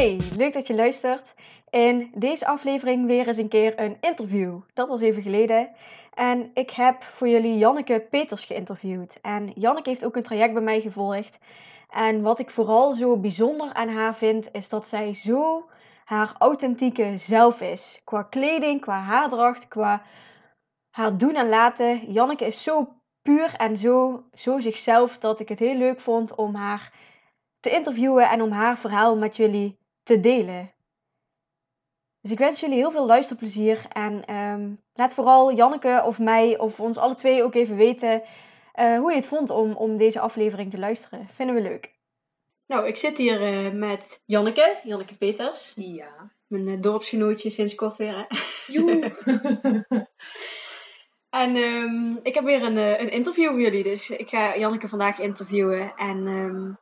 Hey, leuk dat je luistert. In deze aflevering weer eens een keer een interview. Dat was even geleden. En ik heb voor jullie Janneke Peters geïnterviewd. En Janneke heeft ook een traject bij mij gevolgd. En wat ik vooral zo bijzonder aan haar vind, is dat zij zo haar authentieke zelf is. Qua kleding, qua haardracht, qua haar doen en laten. Janneke is zo puur en zo, zo zichzelf dat ik het heel leuk vond om haar te interviewen en om haar verhaal met jullie te delen. Dus ik wens jullie heel veel luisterplezier. En ehm, laat vooral Janneke of mij of ons alle twee ook even weten uh, hoe je het vond om, om deze aflevering te luisteren. Vinden we leuk. Nou, ik zit hier uh, met Janneke, Janneke Peters. Ja. Mijn uh, dorpsgenootje sinds kort weer. Hè? Joe. en um, ik heb weer een, een interview voor jullie. Dus ik ga Janneke vandaag interviewen. En um,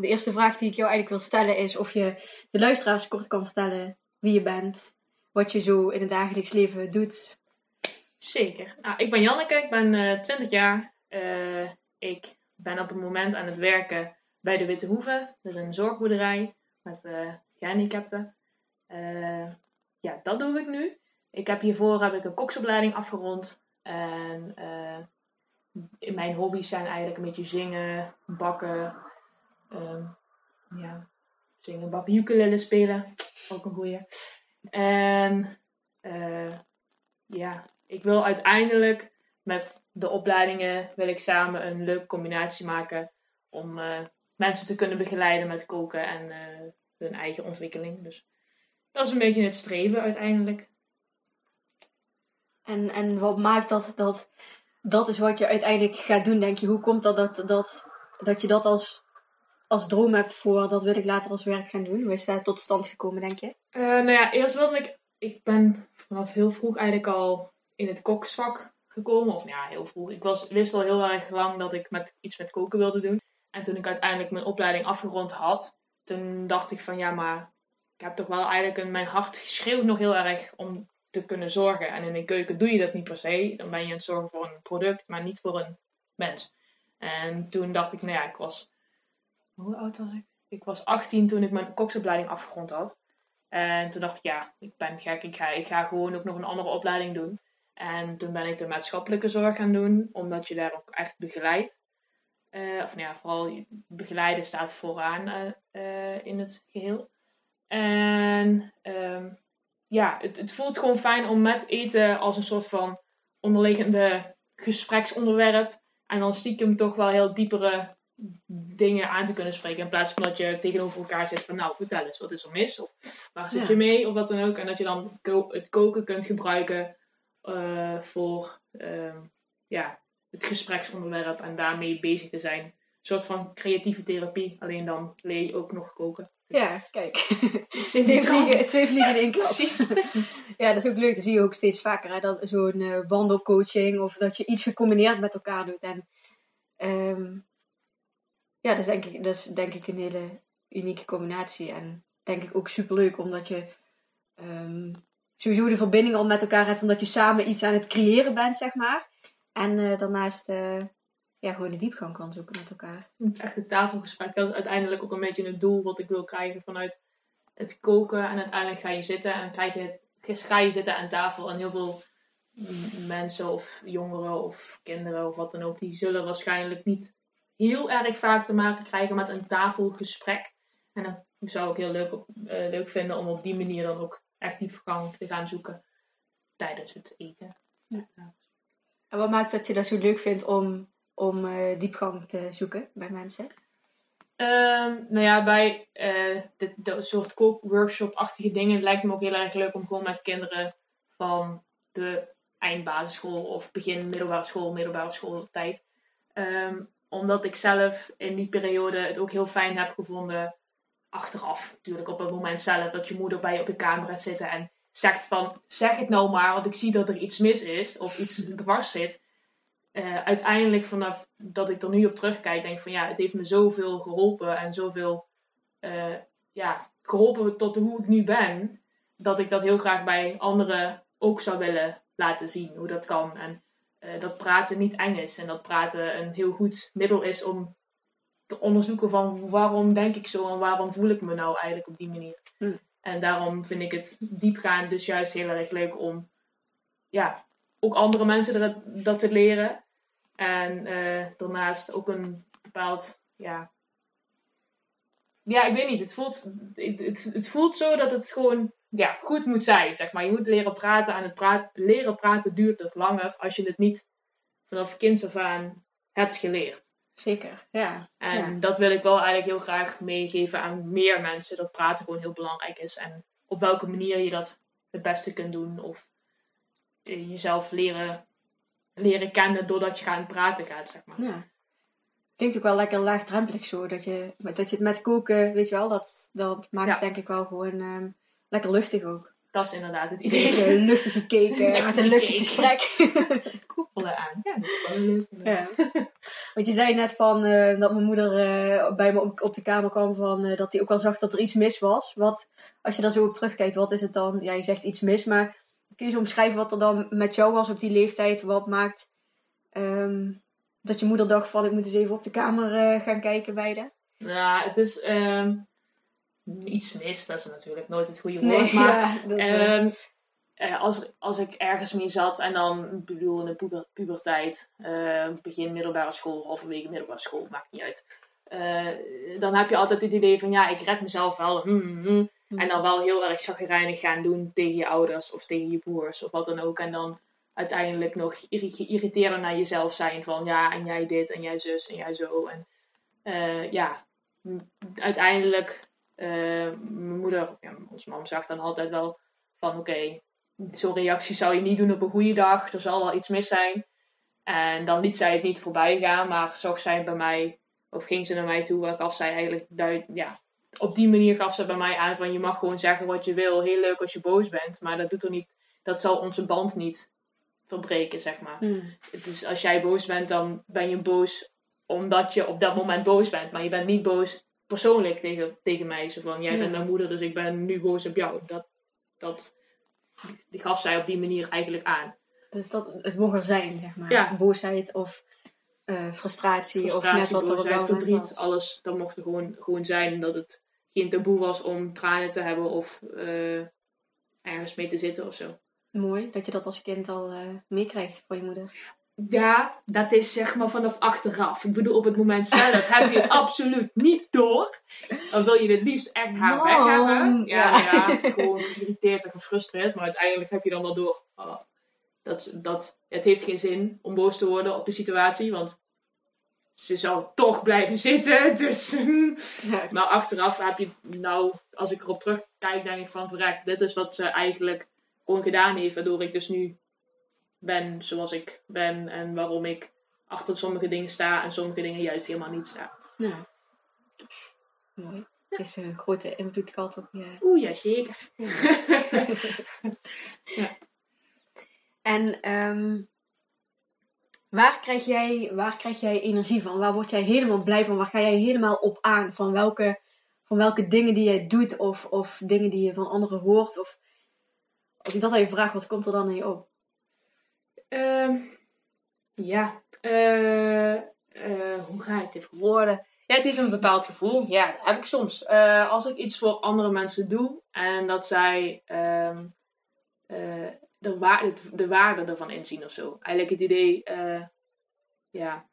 de eerste vraag die ik jou eigenlijk wil stellen is of je de luisteraars kort kan vertellen wie je bent, wat je zo in het dagelijks leven doet. Zeker. Nou, ik ben Janneke, ik ben uh, 20 jaar. Uh, ik ben op het moment aan het werken bij de Witte Hoeve. Is een zorgboerderij met uh, gehandicapten. ja, dat doe ik nu. Ik heb hiervoor heb ik een koksopleiding afgerond. En mijn hobby's zijn eigenlijk een beetje zingen, bakken, um, ja, zingen, bakken, ukulele spelen. Ook een goeie. En uh, ja, ik wil uiteindelijk met de opleidingen wil ik samen een leuke combinatie maken om uh, mensen te kunnen begeleiden met koken en uh, hun eigen ontwikkeling. Dus dat is een beetje het streven uiteindelijk. En, en wat maakt dat, dat dat is wat je uiteindelijk gaat doen, denk je? Hoe komt dat dat, dat, dat je dat als als droom hebt voor dat wil ik later als werk gaan doen? Hoe is dat tot stand gekomen, denk je? Uh, nou ja, eerst wilde ik... Ik ben vanaf heel vroeg eigenlijk al in het koksvak gekomen. Of nou ja, heel vroeg. Ik was, wist al heel erg lang dat ik met, iets met koken wilde doen. En toen ik uiteindelijk mijn opleiding afgerond had, toen dacht ik van ja, maar ik heb toch wel eigenlijk een, mijn hart schreeuwt nog heel erg om te kunnen zorgen. En in een keuken doe je dat niet per se. Dan ben je aan het zorgen voor een product, maar niet voor een mens. En toen dacht ik, nou ja, ik was hoe oud was ik? Ik was 18 toen ik mijn koksopleiding afgerond had. En toen dacht ik, ja, ik ben gek. Ik ga, ik ga gewoon ook nog een andere opleiding doen. En toen ben ik de maatschappelijke zorg gaan doen, omdat je daar ook echt begeleidt. Uh, of nou ja, vooral begeleiden staat vooraan uh, uh, in het geheel. En um, ja, het, het, voelt gewoon fijn om met eten als een soort van onderliggende gespreksonderwerp. En dan stiekem toch wel heel diepere dingen aan te kunnen spreken. In plaats van dat je tegenover elkaar zit van nou vertel eens, wat is er mis? Of waar zit je mee? Of wat dan ook. En dat je dan het koken kunt gebruiken uh, voor uh, ja, het gespreksonderwerp en daarmee bezig te zijn. Een soort van creatieve therapie. Alleen dan leer je ook nog koken. Ja, kijk. twee, vliegen, twee vliegen in één klap. Precies, precies. Ja, dat is ook leuk. Dat zie je ook steeds vaker. Hè? Dat zo'n uh, wandelcoaching of dat je iets gecombineerd met elkaar doet. En um, ja, dat is, denk ik, dat is denk ik een hele unieke combinatie. En denk ik ook superleuk, omdat je um, sowieso de verbinding al met elkaar hebt, omdat je samen iets aan het creëren bent, zeg maar. En uh, daarnaast uh, ja, gewoon de diepgang kan zoeken met elkaar. Echt het tafelgesprek, dat is uiteindelijk ook een beetje het doel wat ik wil krijgen vanuit het koken. En uiteindelijk ga je zitten en krijg je, ga je zitten aan tafel en heel veel mensen of jongeren of kinderen of wat dan ook, die zullen waarschijnlijk niet heel erg vaak te maken krijgen met een tafelgesprek. En dat zou ik heel leuk, op, uh, leuk vinden om op die manier dan ook echt diepgang te gaan zoeken tijdens het eten. Ja. En wat maakt dat je dat zo leuk vindt om, om uh, diepgang te zoeken bij mensen? Ehm, nou ja, bij uh, dit, dit soort kookworkshop-achtige dingen lijkt me ook heel erg leuk om gewoon met kinderen van de eindbasisschool of begin middelbare school, middelbare schooltijd. Um, omdat ik zelf in die periode het ook heel fijn heb gevonden. Achteraf, natuurlijk op het moment zelf, dat je moeder bij je op de kamer gaat zitten en zegt van, zeg het nou maar, want ik zie dat er iets mis is of iets dwars zit. Uh, uiteindelijk vanaf dat ik er nu op terugkijk, denk van ja, het heeft me zoveel geholpen en zoveel uh, ja, geholpen tot hoe ik nu ben, dat ik dat heel graag bij anderen ook zou willen laten zien, hoe dat kan. En uh, dat praten niet eng is en dat praten een heel goed middel is om te onderzoeken van waarom denk ik zo en waarom voel ik me nou eigenlijk op die manier. Hm. En daarom vind ik het diepgaand dus juist heel erg leuk om ja, ook andere mensen dat te leren. En uh, daarnaast ook een bepaald, ja. Ja, ik weet niet. Het voelt, het, het voelt zo dat het gewoon ja, goed moet zijn, zeg maar. Je moet leren praten en het leren praten duurt dus langer als je het niet vanaf kinds af aan hebt geleerd. Zeker, ja. En dat wil ik wel eigenlijk heel graag meegeven aan meer mensen. Dat praten gewoon heel belangrijk is. En op welke manier je dat het beste kunt doen. Of jezelf leren, leren kennen doordat je gaat praten gaat, zeg maar. Ja. Klinkt ook wel lekker laagdrempelig zo. Dat je, dat je het met koken, weet je wel, dat, dat maakt het denk ik wel gewoon um, lekker luchtig ook. Dat is inderdaad het idee. Een luchtige keken met een luchtig gesprek. Koppelen aan. Ja, dat is wel leuk. Ja. Want je zei net van uh, dat mijn moeder uh, bij me op, op, de kamer kwam van uh, dat hij ook wel zag dat er iets mis was. Wat, als je daar zo op terugkijkt, wat is het dan? Ja, je zegt iets mis, maar kun je zo omschrijven wat er dan met jou was op die leeftijd? Wat maakt um, dat je moeder dacht van ik moet eens even op de kamer gaan kijken bij de? Ja, het is um, iets mis. Dat is natuurlijk nooit het goede woord. maar ja, um, als, als ik ergens mee zat en dan, bedoel in de puber, puberteit, uh, begin middelbare school, halverwege middelbare school, maakt niet uit. Uh, dan heb je altijd het idee van ja, ik red mezelf wel. Hmm, hmm, hmm. En dan wel heel erg chagrijnig gaan doen tegen je ouders of tegen je broers of wat dan ook. En dan uiteindelijk nog geïrriteerder naar jezelf zijn van ja, en jij dit en jij zus en jij zo. En ja, uiteindelijk, mijn moeder, ja, onze mam zag dan altijd wel van oké, okay, zo'n reactie zou je niet doen op een goede dag. Er zal wel iets mis zijn. En dan liet zij het niet voorbij gaan, maar zag zij bij mij, of ging ze naar mij toe, waar gaf zij eigenlijk duid, ja, op die manier gaf ze bij mij aan van je mag gewoon zeggen wat je wil. Heel leuk als je boos bent, maar dat doet er niet, dat zal onze band niet verbreken, zeg maar. Mm. Dus als jij boos bent, dan ben je boos omdat je op dat moment boos bent. Maar je bent niet boos persoonlijk tegen, tegen mij. Zo van, jij bent mijn moeder, dus ik ben nu boos op jou. Dat, dat die gaf zij op die manier eigenlijk aan. Dus dat, het mocht er zijn, zeg maar. Ja. Boosheid of uh, frustratie, of net wat boosheid, er verdriet, alles. Dat mocht er gewoon, gewoon zijn. Dat het geen taboe was om tranen te hebben of uh, ergens mee te zitten of zo. Mooi, dat je dat als kind al uh, meekrijgt van je moeder. Ja, dat is zeg maar vanaf achteraf. Ik bedoel, op het moment zelf heb je het absoluut niet door. Dan wil je het liefst echt haar weg hebben. Ja, ja, gewoon geïrriteerd en gefrustreerd. Maar uiteindelijk heb je dan wel door. Oh, dat, dat, het heeft geen zin om boos te worden op de situatie. Want ze zou toch blijven zitten. Dus. Maar achteraf heb je, nou, als ik erop terugkijk, denk ik van verrek, dit is wat ze eigenlijk gewoon gedaan heeft. Waardoor ik dus nu ben zoals ik ben. En waarom ik achter sommige dingen sta en sommige dingen juist helemaal niet sta. Ja. Mooi. Ja. Is een grote invloed gehad op je. Oeh, ja, zeker. ja. En um, Waar krijg, jij, waar krijg jij energie van? Waar word jij helemaal blij van? Waar ga jij helemaal op aan? Van welke, van welke dingen die jij doet of, of dingen die je van anderen hoort? Of als ik dat even vraag, wat komt er dan in je op? Uh, ja, uh, uh, hoe ga ik het even woorden? Ja, het heeft een bepaald gevoel. Ja, dat heb ik soms. Uh, als ik iets voor andere mensen doe en dat zij ehm, de, waarde, de ervan inzien of zo. Eigenlijk het idee, ja.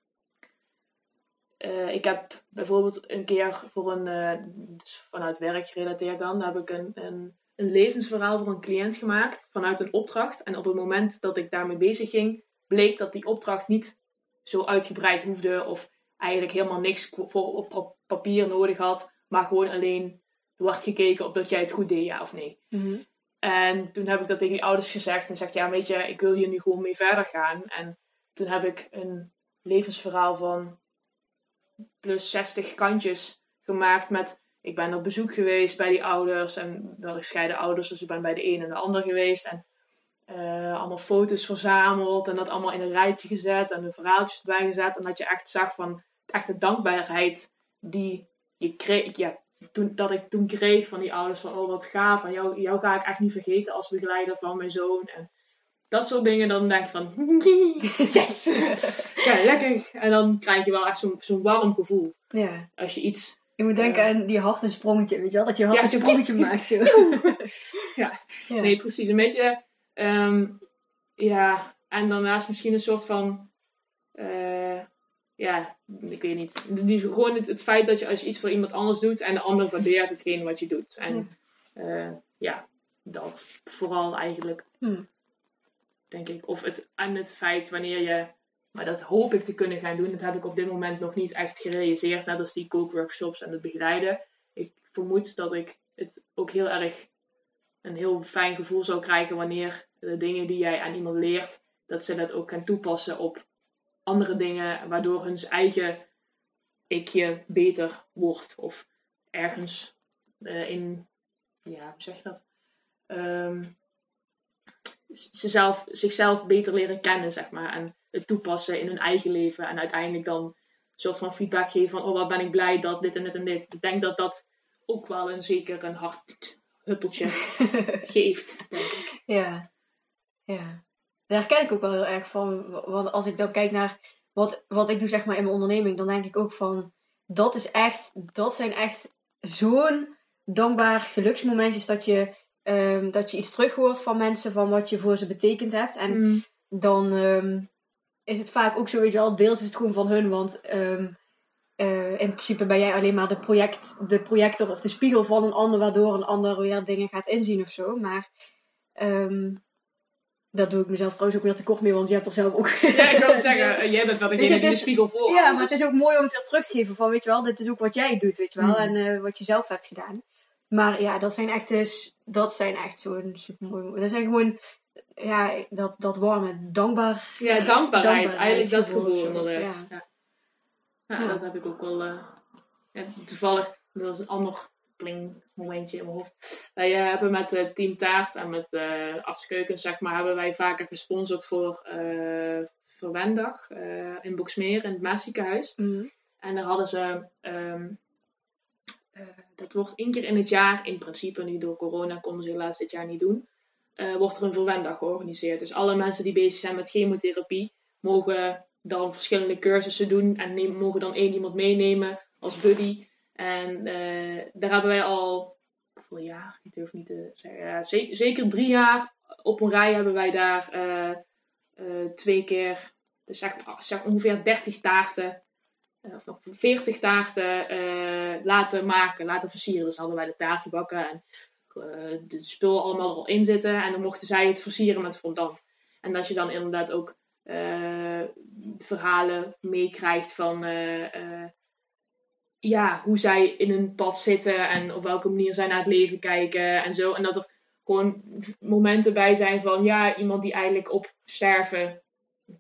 Ik heb bijvoorbeeld een keer voor een, dus vanuit werk gerelateerd dan, heb ik een, een, een, levensverhaal voor een cliënt gemaakt vanuit een opdracht. En op het moment dat ik daarmee bezig ging, bleek dat die opdracht niet zo uitgebreid hoefde of eigenlijk helemaal niks voor op papier nodig had, maar gewoon alleen wordt gekeken of dat jij het goed deed, ja of nee. Mhm. En toen heb ik dat tegen die ouders gezegd en zeg ja, weet je, ik wil hier nu gewoon mee verder gaan. En toen heb ik een levensverhaal van plus 60 kantjes gemaakt met ik ben op bezoek geweest bij die ouders en wel gescheiden ouders, dus ik ben bij de een en de ander geweest en uh, allemaal foto's verzameld en dat allemaal in een rijtje gezet en een verhaaltjes erbij gezet en dat je echt zag van echt de dankbaarheid die je kreeg, ja, toen, dat ik toen kreeg van die ouders van oh wat gaaf, en jou, jou ga ik echt niet vergeten als begeleider van mijn zoon en dat soort dingen, dan denk je van yes, ja lekker en dan krijg je wel echt zo'n zo'n warm gevoel ja. als je iets je moet denken aan die hart een sprongetje, weet je wel? Dat je hart een sprongetje maakt. Zo. ja. nee, precies. Een beetje, um, ja, en daarnaast misschien een soort van, uh, ja, ik weet niet. Die, gewoon het, het, feit dat je als je iets voor iemand anders doet en de ander waardeert hetgeen wat je doet. En ja, uh, ja dat vooral eigenlijk, hm. denk ik. Of het, en het feit wanneer je maar dat hoop ik te kunnen gaan doen. Dat heb ik op dit moment nog niet echt gerealiseerd. Net als die kookworkshops en het begeleiden. Ik vermoed dat ik het ook heel erg een heel fijn gevoel zou krijgen wanneer de dingen die jij aan iemand leert, dat ze dat ook gaan toepassen op andere dingen, waardoor hun eigen ikje beter wordt. Of ergens uh, in, ja, hoe zeg je dat? Um, ze zelf, zichzelf beter leren kennen, zeg maar. En het toepassen in hun eigen leven. En uiteindelijk dan een soort van feedback geven van, oh wat ben ik blij dat dit en dit en dit. Ik denk dat dat ook wel een zeker een hard huppeltje geeft, denk ik. Ja, ja. Daar herken ik ook wel heel erg van. Want als ik dan kijk naar wat, wat ik doe zeg maar in mijn onderneming, dan denk ik ook van, dat is echt, dat zijn echt zo'n dankbaar geluksmomentjes dat je, um, dat je iets terug hoort van mensen van wat je voor ze betekend hebt. En mm. dan, um, is het vaak ook zo, weet je wel, deels is het gewoon van hun, want um, uh, in principe ben jij alleen maar de, project, de projector of de spiegel van een ander, waardoor een ander weer dingen gaat inzien of zo. Maar um, dat doe ik mezelf trouwens ook weer tekort mee, want je hebt er zelf ook... Ja, ik wil zeggen, uh, jij bent wel degene die de spiegel voor Ja, maar het is ook mooi om het weer terug te geven van, weet je wel, dit is ook wat jij doet, weet je wel, mm. en uh, wat je zelf hebt gedaan. Maar ja, dat zijn echt, dus, dat zijn echt zo'n super mooi. Dat zijn gewoon ja, dat, dat warme, dankbaar. Ja, dankbaarheid. Eigenlijk dat gevoel. Ja. Ja. ja. dat heb ik ook wel. Uh, toevallig, dat is een ander pling momentje in mijn hoofd. Wij uh, hebben met uh, Team Taart en met uh, zeg maar, hebben wij vaker gesponsord voor uh, Verwendag in Boksmeer, in het Maasziekenhuis. Mm. En daar hadden ze, um, dat wordt één keer in het jaar, in principe, nu door corona konden ze helaas dit jaar niet doen uh, wordt er een verwendag georganiseerd. Dus alle mensen die bezig zijn met chemotherapie mogen dan verschillende cursussen doen en mogen dan één iemand meenemen als buddy. En uh, daar hebben wij al hoeveel jaar, ik durf niet te zeggen, zeker, drie jaar op een rij hebben wij daar uh, twee keer, dus zeg, ongeveer 30 taarten of nog 40 taarten laten maken, laten versieren. Dus hadden wij de taart gebakken en de spul allemaal al in zitten. En dan mochten zij het versieren met fondant. En dat je dan inderdaad ook uh, verhalen meekrijgt van uh, ja, hoe zij in een pad zitten en op welke manier zij naar het leven kijken en zo. En dat er gewoon momenten bij zijn van ja, iemand die eigenlijk op sterven,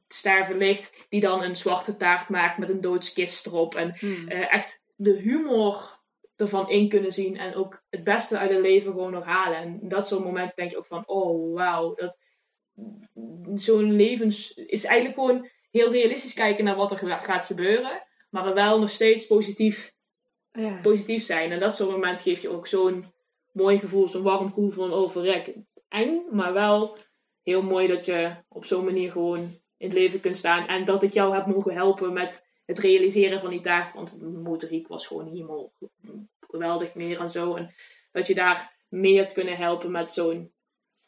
sterven ligt, die dan een zwarte taart maakt met een doodskist erop. En hmm. echt de humor ervan in kunnen zien en ook het beste uit het leven gewoon nog halen. En dat soort momenten denk je ook van, oh wauw, dat zo'n levens is eigenlijk gewoon heel realistisch kijken naar wat er gaat gebeuren, maar wel nog steeds positief, ja. positief zijn. En dat soort momenten geeft je ook zo'n mooi gevoel, zo'n warm gevoel van overrek. Eng, maar wel heel mooi dat je op zo'n manier gewoon in het leven kunt staan en dat ik jou heb mogen helpen met het realiseren van die taart. Want de motoriek was gewoon helemaal geweldig meer en zo. En dat je daar mee hebt kunnen helpen met zo'n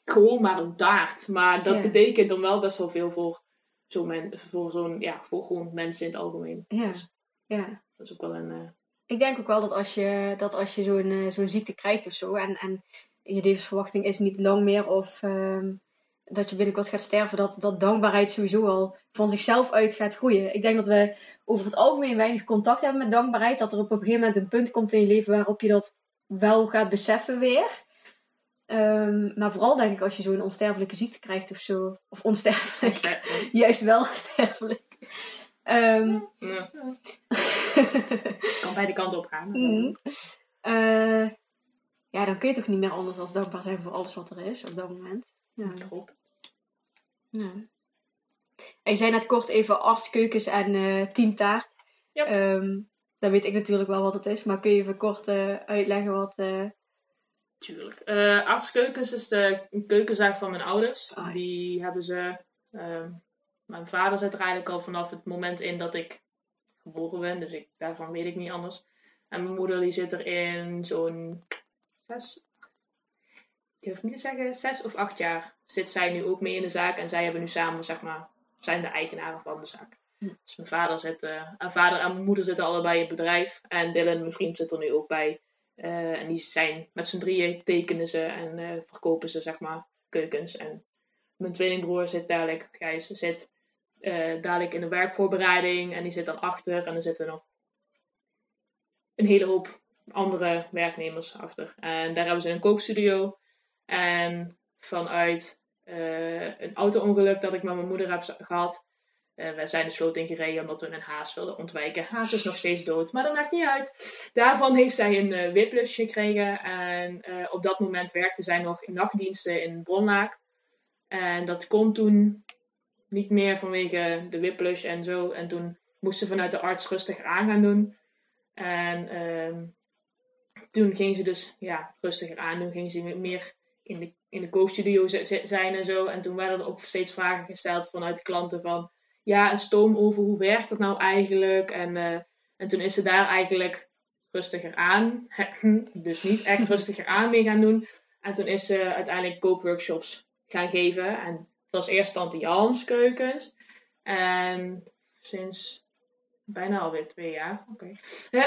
gewoon maar een taart. Maar dat betekent dan wel best wel veel voor zo'n voor zo'n ja, voor gewoon mensen in het algemeen. Ja. Dus ja. Dat is ook wel een. Uh... Ik denk ook wel dat als je, dat als je zo'n uh, zo'n ziekte krijgt of zo en, en je levensverwachting is niet lang meer of um, dat je binnenkort gaat sterven, dat, dat dankbaarheid sowieso al van zichzelf uit gaat groeien. Ik denk dat we over het algemeen weinig contact hebben met dankbaarheid. Dat er op een gegeven moment een punt komt in je leven waarop je dat wel gaat beseffen weer. Ehm, maar vooral denk ik als je zo'n onsterfelijke ziekte krijgt of zo. Of onsterfelijk. Juist wel sterfelijk. Um, ja. kan beide kanten op gaan. Mm. Uh, ja, dan kun je toch niet meer anders dan dankbaar zijn voor alles wat er is op dat moment. Ja. Klopt. Ja. En je zei net kort even artskeukens en uh, teamtaart. Ja. Um, dan weet ik natuurlijk wel wat het is, maar kun je even kort uh, uitleggen wat... Uh... Tuurlijk. Uh, artskeukens is de keukenzaak van mijn ouders. Ah, ja. Die hebben ze... ehm, mijn vader zit er eigenlijk al vanaf het moment in dat ik geboren ben. Dus ik, daarvan weet ik niet anders. En mijn moeder die zit er in zo'n zes... Ik durf niet te zeggen, zes of acht jaar zit zij nu ook mee in de zaak. En zij hebben nu samen, zeg maar, zijn de eigenaren van de zaak. Hm. Dus mijn vader zit, eh, mijn vader en mijn moeder zitten allebei in het bedrijf. En Dylan, mijn vriend, zit er nu ook bij. Eh, en die zijn met z'n drieën tekenen ze en eh, verkopen ze, zeg maar, keukens. En mijn tweelingbroer zit dadelijk, Gijs, zit dadelijk in de werkvoorbereiding. En die zit dan achter. En er zitten nog een hele hoop andere werknemers achter. En daar hebben ze een kookstudio. En vanuit eh, een auto-ongeluk dat ik met mijn moeder heb gehad. eh we zijn de sloot ingereden omdat we een haas wilden ontwijken. Haas is nog steeds dood, maar dat maakt niet uit. Daarvan heeft zij een whiplash gekregen. En op dat moment werkte zij nog in nachtdiensten in Bronlaak. En dat kon toen niet meer vanwege de whiplash en zo. En toen moest ze vanuit de arts rustiger aan gaan doen. En ehm, toen ging ze dus ja, rustiger aan doen. Ging ze meer in de, in de zijn en zo. En toen werden er ook steeds vragen gesteld vanuit de klanten van... Ja, een stoomoven, hoe werkt dat nou eigenlijk? En, eh, en toen is ze daar eigenlijk rustiger aan. dus niet echt rustiger aan mee gaan doen. En toen is ze uiteindelijk kookworkshops gaan geven. En dat was eerst Tante Jans keukens. En sinds bijna alweer twee jaar. Oké.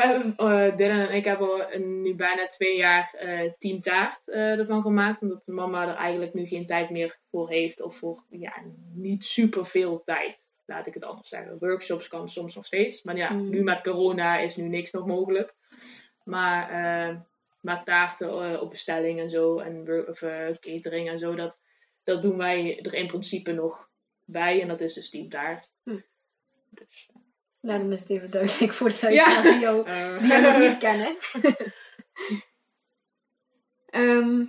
hebben, eh, Dylan en ik hebben nu bijna twee jaar eh team taart eh, ervan gemaakt. Omdat de mama er eigenlijk nu geen tijd meer voor heeft. Of voor ja, niet super veel tijd. Laat ik het anders zeggen. Workshops kan soms nog steeds. Maar ja, Mm. nu met corona is nu niks nog mogelijk. Maar, eh, maar taarten eh, op bestelling en zo. En of, eh, catering en zo. Dat, dat doen wij er in principe nog bij. En dat is dus team taart. Hm. Dus, Nou, dan is het even duidelijk voor de luisteraars die jou, eh, die jou nog niet kennen. Ehm,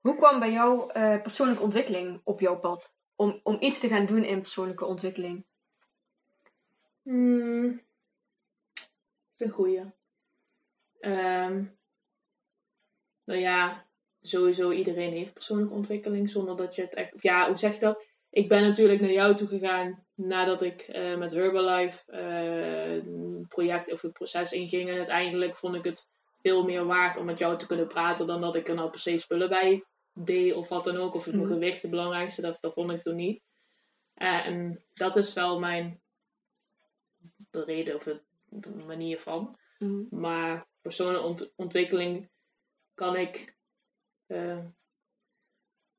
hoe kwam bij jou eh, persoonlijke ontwikkeling op jouw pad? Om, om iets te gaan doen in persoonlijke ontwikkeling. Hmm, dat is een goeie. Ehm, nou ja, sowieso iedereen heeft persoonlijke ontwikkeling zonder dat je het echt... of Ja, hoe zeg je dat? Ik ben natuurlijk naar jou toe gegaan nadat ik eh, met Herbalife eh, een project of een proces inging. En uiteindelijk vond ik het veel meer waard om met jou te kunnen praten dan dat ik er nou per se spullen bij deed of wat dan ook. Of het mijn Mhm. gewicht het belangrijkste, dat, dat vond ik toen niet. Eh, en dat is wel mijn de reden of het, de manier van. Mhm. Maar persoonlijke ont- ontwikkeling kan ik.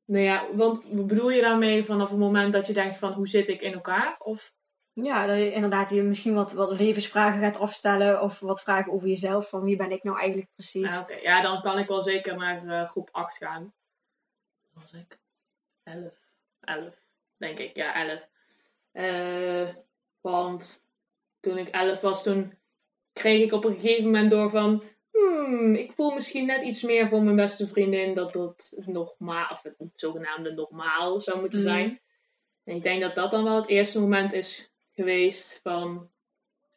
Nou ja, want wat bedoel je daarmee vanaf het moment dat je denkt van hoe zit ik in elkaar? Of Ja, dat je inderdaad je misschien wat, wat levensvragen gaat afstellen. Of wat vragen over jezelf. Van wie ben ik nou eigenlijk precies? ja, oké, ja, dan kan ik wel zeker naar eh, groep 8 gaan. Was ik? 11. 11, denk ik. Ja, 11. Eh, want toen ik 11 was, toen kreeg ik op een gegeven moment door van. Hmm, ik voel misschien net iets meer voor mijn beste vriendin dat dat normaal, of het zogenaamde normaal zou moeten Mhm. zijn. En ik denk dat dat dan wel het eerste moment is geweest van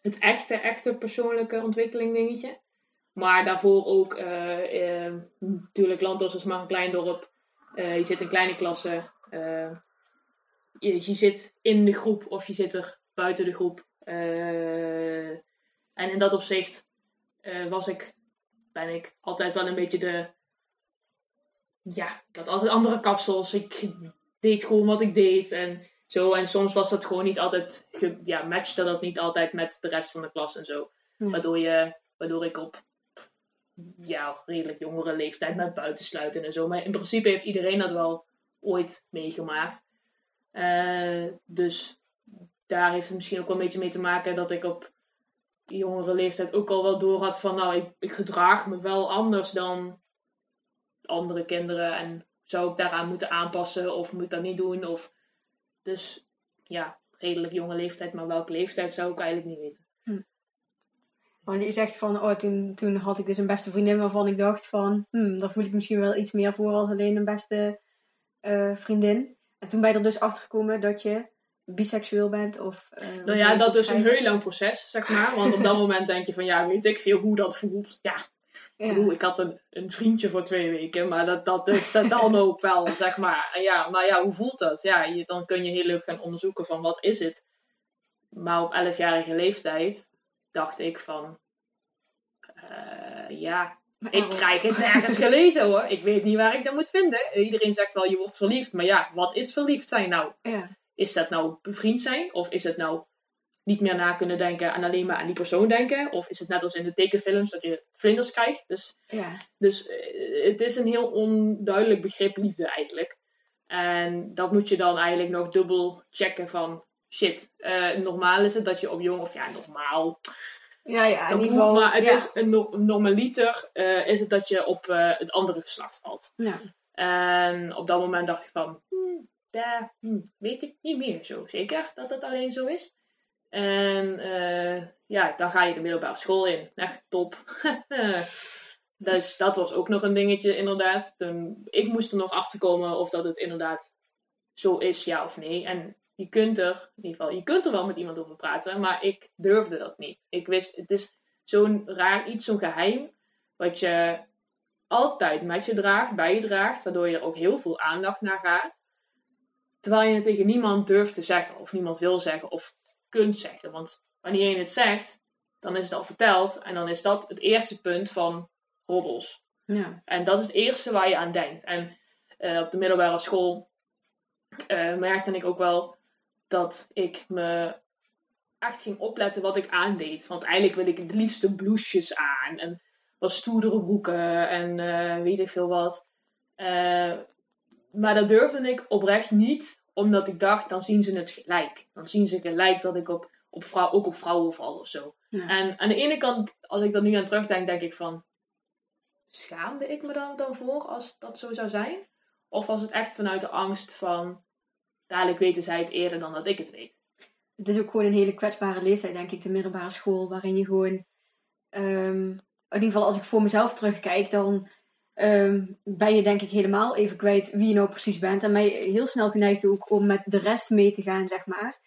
het echte, echte persoonlijke ontwikkeling dingetje. Maar daarvoor ook, eh, eh, natuurlijk, Lantos is maar een klein dorp. Eh, je zit in kleine klassen. je, je zit in de groep of je zit er buiten de groep. En in dat opzicht was ik, ben ik altijd wel een beetje de. Ja, ik had altijd andere kapsels. Ik deed gewoon wat ik deed en zo. En soms was dat gewoon niet altijd, ge, ja, matchte dat niet altijd met de rest van de klas en zo. Ja. Waardoor, je, waardoor ik op ja, redelijk jongere leeftijd met buitensluiten en zo. Maar in principe heeft iedereen dat wel ooit meegemaakt. Eh, dus daar heeft het misschien ook wel een beetje mee te maken dat ik op jongere leeftijd ook al wel door had van, nou, ik, ik gedraag me wel anders dan andere kinderen. En zou ik daaraan moeten aanpassen of moet ik dat niet doen? Of, dus ja, redelijk jonge leeftijd, maar welke leeftijd zou ik eigenlijk niet weten. Want je zegt van, oh, toen, toen had ik dus een beste vriendin waarvan ik dacht van, hmm, daar voel ik misschien wel iets meer voor als alleen een beste eh, vriendin. En toen ben je er dus achter gekomen dat je biseksueel bent? Of, uh, nou ja, dat is een heel lang proces, zeg maar. Want op dat moment denk je van, ja, weet ik veel hoe dat voelt. Ja, ja. ik had een, een vriendje voor twee weken, maar dat, dat is dat dan ook wel, zeg maar. Ja, maar ja, hoe voelt dat? Ja, je, dan kun je heel leuk gaan onderzoeken van, wat is het? Maar op 11-jarige leeftijd dacht ik van, uh, ja, ik oh. krijg het nergens gelezen hoor. Ik weet niet waar ik dat moet vinden. Iedereen zegt wel, je wordt verliefd. Maar ja, wat is verliefd zijn nou? Ja. Is dat nou bevriend zijn? Of is het nou niet meer na kunnen denken en alleen maar aan die persoon denken? Of is het net als in de tekenfilms dat je vlinders krijgt? Dus, ja. dus uh, het is een heel onduidelijk begrip liefde eigenlijk. En dat moet je dan eigenlijk nog dubbel checken van shit. Uh, normaal is het dat je op jong, of ja, normaal. Ja, ja, in ieder geval. Maar het ja. is een no normaliter uh, is het dat je op uh, het andere geslacht valt. Ja. En op dat moment dacht ik van, hmm, daar hmm, weet ik niet meer zo zeker dat het alleen zo is. En ja, dan ga je de middelbare school in. Echt top. dus dat was ook nog een dingetje inderdaad. Toen, ik moest er nog achter komen of dat het inderdaad zo is, ja of nee. En je kunt er, in ieder geval, je kunt er wel met iemand over praten, maar ik durfde dat niet. Ik wist, het is zo'n raar iets, zo'n geheim, wat je altijd met je draagt, bij je draagt, waardoor je er ook heel veel aandacht naar gaat. Terwijl je het tegen niemand durft te zeggen, of niemand wil zeggen, of kunt zeggen. Want wanneer je het zegt, dan is het al verteld, en dan is dat het eerste punt van roddels. Ja. En dat is het eerste waar je aan denkt. En uh, op de middelbare school uh, merkte ik ook wel dat ik me echt ging opletten wat ik aandeed. Want eigenlijk wil ik het liefste blouses aan en wat stoerdere broeken en uh, weet ik veel wat. Maar dat durfde ik oprecht niet, omdat ik dacht, dan zien ze het gelijk. Dan zien ze gelijk dat ik op, op vrouw, ook op vrouwen val of zo. Ja. En aan de ene kant, als ik er nu aan terugdenk, denk ik van, schaamde ik me dan, dan voor als dat zo zou zijn? Of was het echt vanuit de angst van, dadelijk weten zij het eerder dan dat ik het weet. Het is ook gewoon een hele kwetsbare leeftijd, denk ik, de middelbare school, waarin je gewoon, um, in ieder geval als ik voor mezelf terugkijk, dan um, ben je denk ik helemaal even kwijt wie je nou precies bent. En ben je heel snel geneigd ook om met de rest mee te gaan, zeg maar.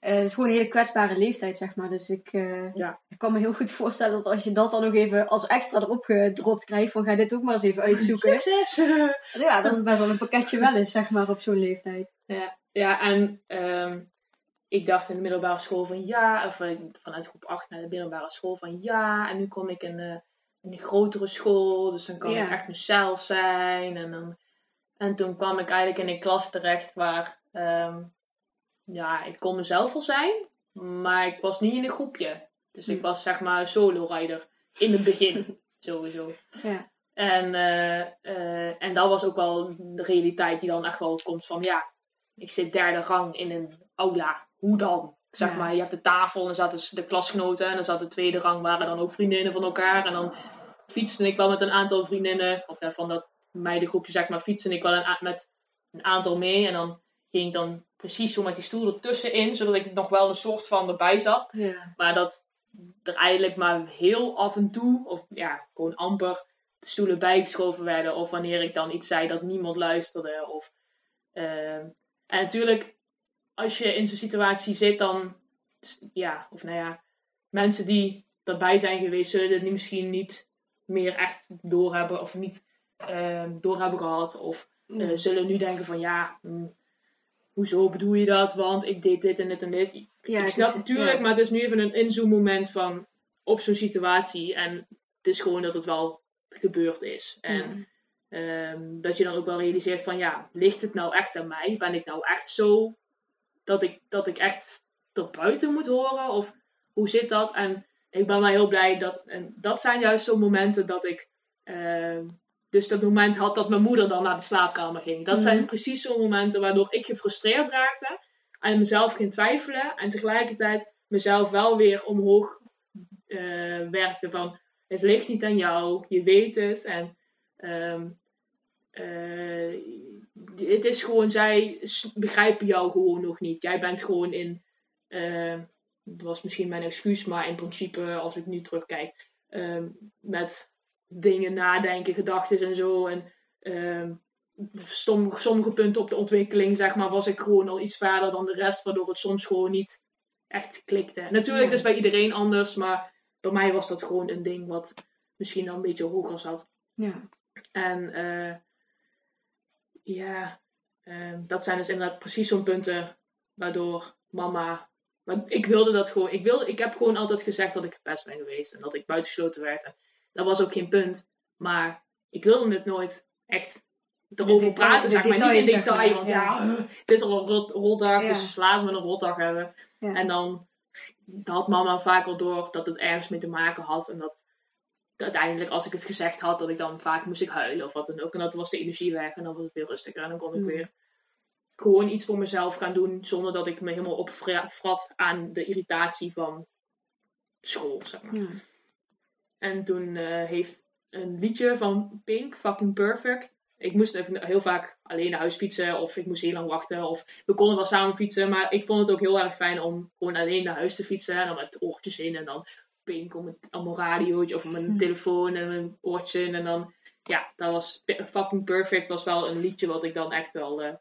Uh, het is gewoon een hele kwetsbare leeftijd, zeg maar. Dus ik, uh, ja. ik kan me heel goed voorstellen dat als je dat dan nog even als extra erop gedropt krijgt, van ga dit ook maar eens even uitzoeken. Ja, dat is best wel een pakketje wel eens, zeg maar, op zo'n leeftijd. Ja, ja en um, ik dacht in de middelbare school van ja, of vanuit groep 8 naar de middelbare school van ja, en nu kom ik in de, in de grotere school, dus dan kan Ja. ik echt mezelf zijn. En, dan, en toen kwam ik eigenlijk in een klas terecht waar, ehm, ja, ik kon mezelf wel zijn, maar ik was niet in een groepje. Dus ik Hm. was zeg maar solo-rider in het begin, sowieso. Ja. En, eh, eh, en dat was ook wel de realiteit die dan echt wel komt van ja, ik zit derde rang in een aula. Hoe dan? Zeg Ja. maar, je hebt de tafel en dan zaten de klasgenoten en dan zat de tweede rang waren dan ook vriendinnen van elkaar. En dan fietste ik wel met een aantal vriendinnen, of ja, van dat meidengroepje zeg maar, fietste ik wel een met een aantal mee. En dan ging ik dan precies zo met die stoel ertussenin, zodat ik nog wel een soort van erbij zat. Ja. Maar dat er eigenlijk maar heel af en toe, of ja, gewoon amper, de stoelen bijgeschoven werden. Of wanneer ik dan iets zei dat niemand luisterde. Of, ehm, en natuurlijk, als je in zo'n situatie zit, dan, ja, of nou ja, mensen die erbij zijn geweest, zullen dit misschien niet meer echt doorhebben of niet ehm doorhebben gehad. Of eh, zullen nu denken van ja, hm, hoezo bedoel je dat? Want ik deed dit en dit en dit. Ja, ik snap is- natuurlijk, ja. maar het is nu even een inzoommoment van op zo'n situatie. En het is gewoon dat het wel gebeurd is. En ehm, dat je dan ook wel realiseert van ja, ligt het nou echt aan mij? Ben ik nou echt zo dat ik, dat ik echt er buiten moet horen? Of hoe zit dat? En ik ben wel heel blij dat, en dat zijn juist zo'n momenten dat ik Ehm, dus dat moment had dat mijn moeder dan naar de slaapkamer ging. Dat zijn Mhm. precies zo'n momenten waardoor ik gefrustreerd raakte. Aan mezelf ging twijfelen. En tegelijkertijd mezelf wel weer omhoog eh, werkte van... Het ligt niet aan jou. Je weet het. En ehm, eh, het is gewoon... Zij begrijpen jou gewoon nog niet. Jij bent gewoon in... eh, dat was misschien mijn excuus, maar in principe, als ik nu terugkijk, ehm, met dingen nadenken, gedachten en zo. En ehm, sommige, sommige punten op de ontwikkeling, zeg maar, was ik gewoon al iets verder dan de rest, waardoor het soms gewoon niet echt klikte. Natuurlijk, Ja. is bij iedereen anders, maar bij mij was dat gewoon een ding wat misschien al een beetje hoger zat. Ja. En eh, ja, ehm, dat zijn dus inderdaad precies zo'n punten waardoor mama. Want ik wilde dat gewoon. Ik, wilde, ik heb gewoon altijd gezegd dat ik gepest ben geweest en dat ik buitengesloten werd. En dat was ook geen punt. Maar ik wilde het nooit echt erover praten, zeg maar. Niet in detail, maar, want ja. ja, het is al een rot, rotdag, Ja. dus laten we een rotdag hebben. Ja. En dan had mama vaak al door dat het ergens mee te maken had. En dat uiteindelijk, als ik het gezegd had, dat ik dan vaak moest ik huilen of wat dan ook. En dat was de energie weg en dan was het weer rustiger. En dan kon ik Mm. weer gewoon iets voor mezelf gaan doen, zonder dat ik me helemaal opvrat aan de irritatie van school, zeg maar. Ja. En toen eh, heeft een liedje van Pink, Fucking Perfect. Ik moest even heel vaak alleen naar huis fietsen. Of ik moest heel lang wachten. Of we konden wel samen fietsen. Maar ik vond het ook heel erg fijn om gewoon alleen naar huis te fietsen. En dan met oortjes in. En dan Pink op mijn, op mijn radiootje. Of op mijn Hm. telefoon en mijn oortje in. En dan, ja, dat was Fucking Perfect. Was wel een liedje wat ik dan echt wel eh,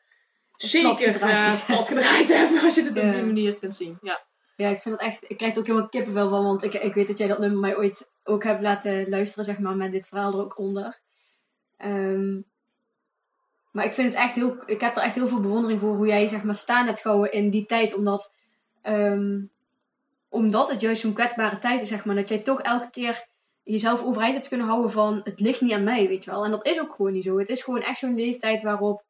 zeker eh, plat gedraaid heb. Als je het op die manier kunt zien. Ja. Ja, ik vind het echt. Ik krijg er ook helemaal kippenvel van, want ik, ik weet dat jij dat nummer mij ooit ook hebt laten luisteren, zeg maar, met dit verhaal er ook onder. Ehm, maar ik vind het echt heel. Ik heb er echt heel veel bewondering voor hoe jij, zeg maar, staan hebt gehouden in die tijd, omdat. ehm, omdat het juist zo'n kwetsbare tijd is, zeg maar, dat jij toch elke keer jezelf overeind hebt kunnen houden van het ligt niet aan mij, weet je wel. En dat is ook gewoon niet zo. Het is gewoon echt zo'n leeftijd waarop.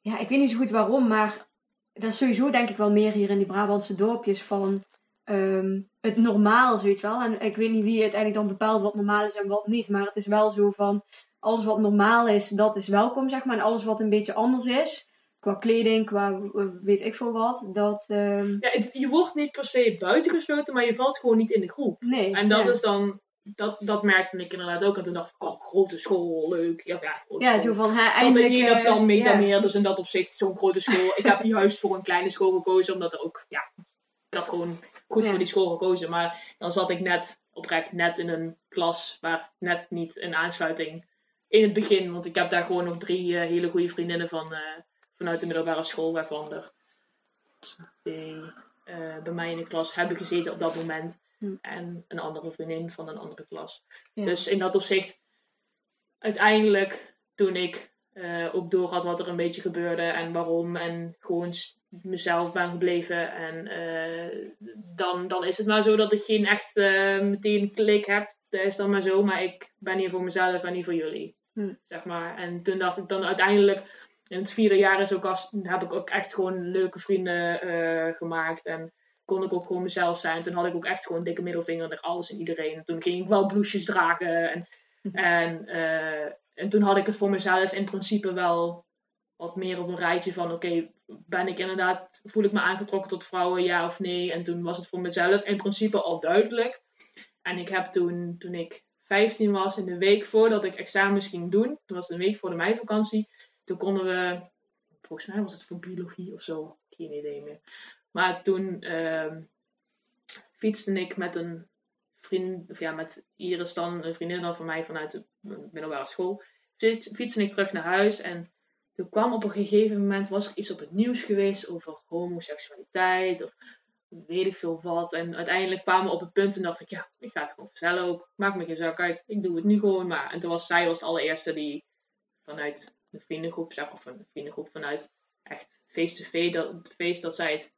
Ja, ik weet niet zo goed waarom, maar dat is sowieso denk ik wel meer hier in die Brabantse dorpjes van ehm, het normaal, weet je wel. En ik weet niet wie uiteindelijk dan bepaalt wat normaal is en wat niet. Maar het is wel zo van alles wat normaal is, dat is welkom, zeg maar. En alles wat een beetje anders is, qua kleding, qua eh, weet ik veel wat, dat... ehm, Ja, het- je wordt niet per se buitengesloten, maar je valt gewoon niet in de groep. nee. En dat ja. is dan, dat, dat merkte ik inderdaad ook. En toen dacht ik, oh, grote school, leuk. Ja, ja grote Ja, zo van, hè, Ik eindelijk... in dat eh, plan meta ja. meer, dus in dat opzicht zo'n grote school. Ik heb juist voor een kleine school gekozen, omdat er ook, ja, ik had gewoon goed voor die school gekozen. Maar dan zat ik net, oprecht net in een klas waar net niet een aansluiting in het begin. Want ik heb daar gewoon nog drie eh, hele goede vriendinnen van, eh, vanuit de middelbare school, waarvan er twee bij mij in de klas hebben gezeten op dat moment. Hm. En een andere vriendin van een andere klas. Ja. Dus in dat opzicht, uiteindelijk, toen ik eh, ook door had wat er een beetje gebeurde en waarom, en gewoon mezelf ben gebleven. En eh, dan, dan is het maar zo dat ik geen echt eh, meteen klik heb. Dat is dan maar zo, maar ik ben hier voor mezelf en niet voor jullie. Hm. Zeg maar. En toen dacht ik dan uiteindelijk, in het vierde jaar is ook als, heb ik ook echt gewoon leuke vrienden gemaakt. En kon ik ook gewoon mezelf zijn. Toen had ik ook echt gewoon dikke middelvinger naar alles en iedereen. En toen ging ik wel bloesjes dragen. En, en, eh, en toen had ik het voor mezelf in principe wel wat meer op een rijtje van: oké, ben ik inderdaad, voel ik me aangetrokken tot vrouwen, ja of nee? En toen was het voor mezelf in principe al duidelijk. En ik heb toen, toen ik 15 was, in de week voordat ik examens ging doen, toen was een week voor de meivakantie, toen konden we, volgens mij was het voor biologie of zo, geen idee meer. Maar toen ehm, fietste ik met een vriend, of ja, met Iris dan, een vriendin dan van mij vanuit de middelbare school, fiets- fietste ik terug naar huis en toen kwam op een gegeven moment, was er iets op het nieuws geweest over homoseksualiteit of weet ik veel wat. En uiteindelijk kwamen we op het punt en dacht ik, ja, ik ga het gewoon vertellen ook. Maakt me geen zak uit, ik doe het nu gewoon maar. En toen was zij de allereerste die vanuit de vriendengroep, zeg, of een vriendengroep vanuit echt face-to-face, dat, face dat zij het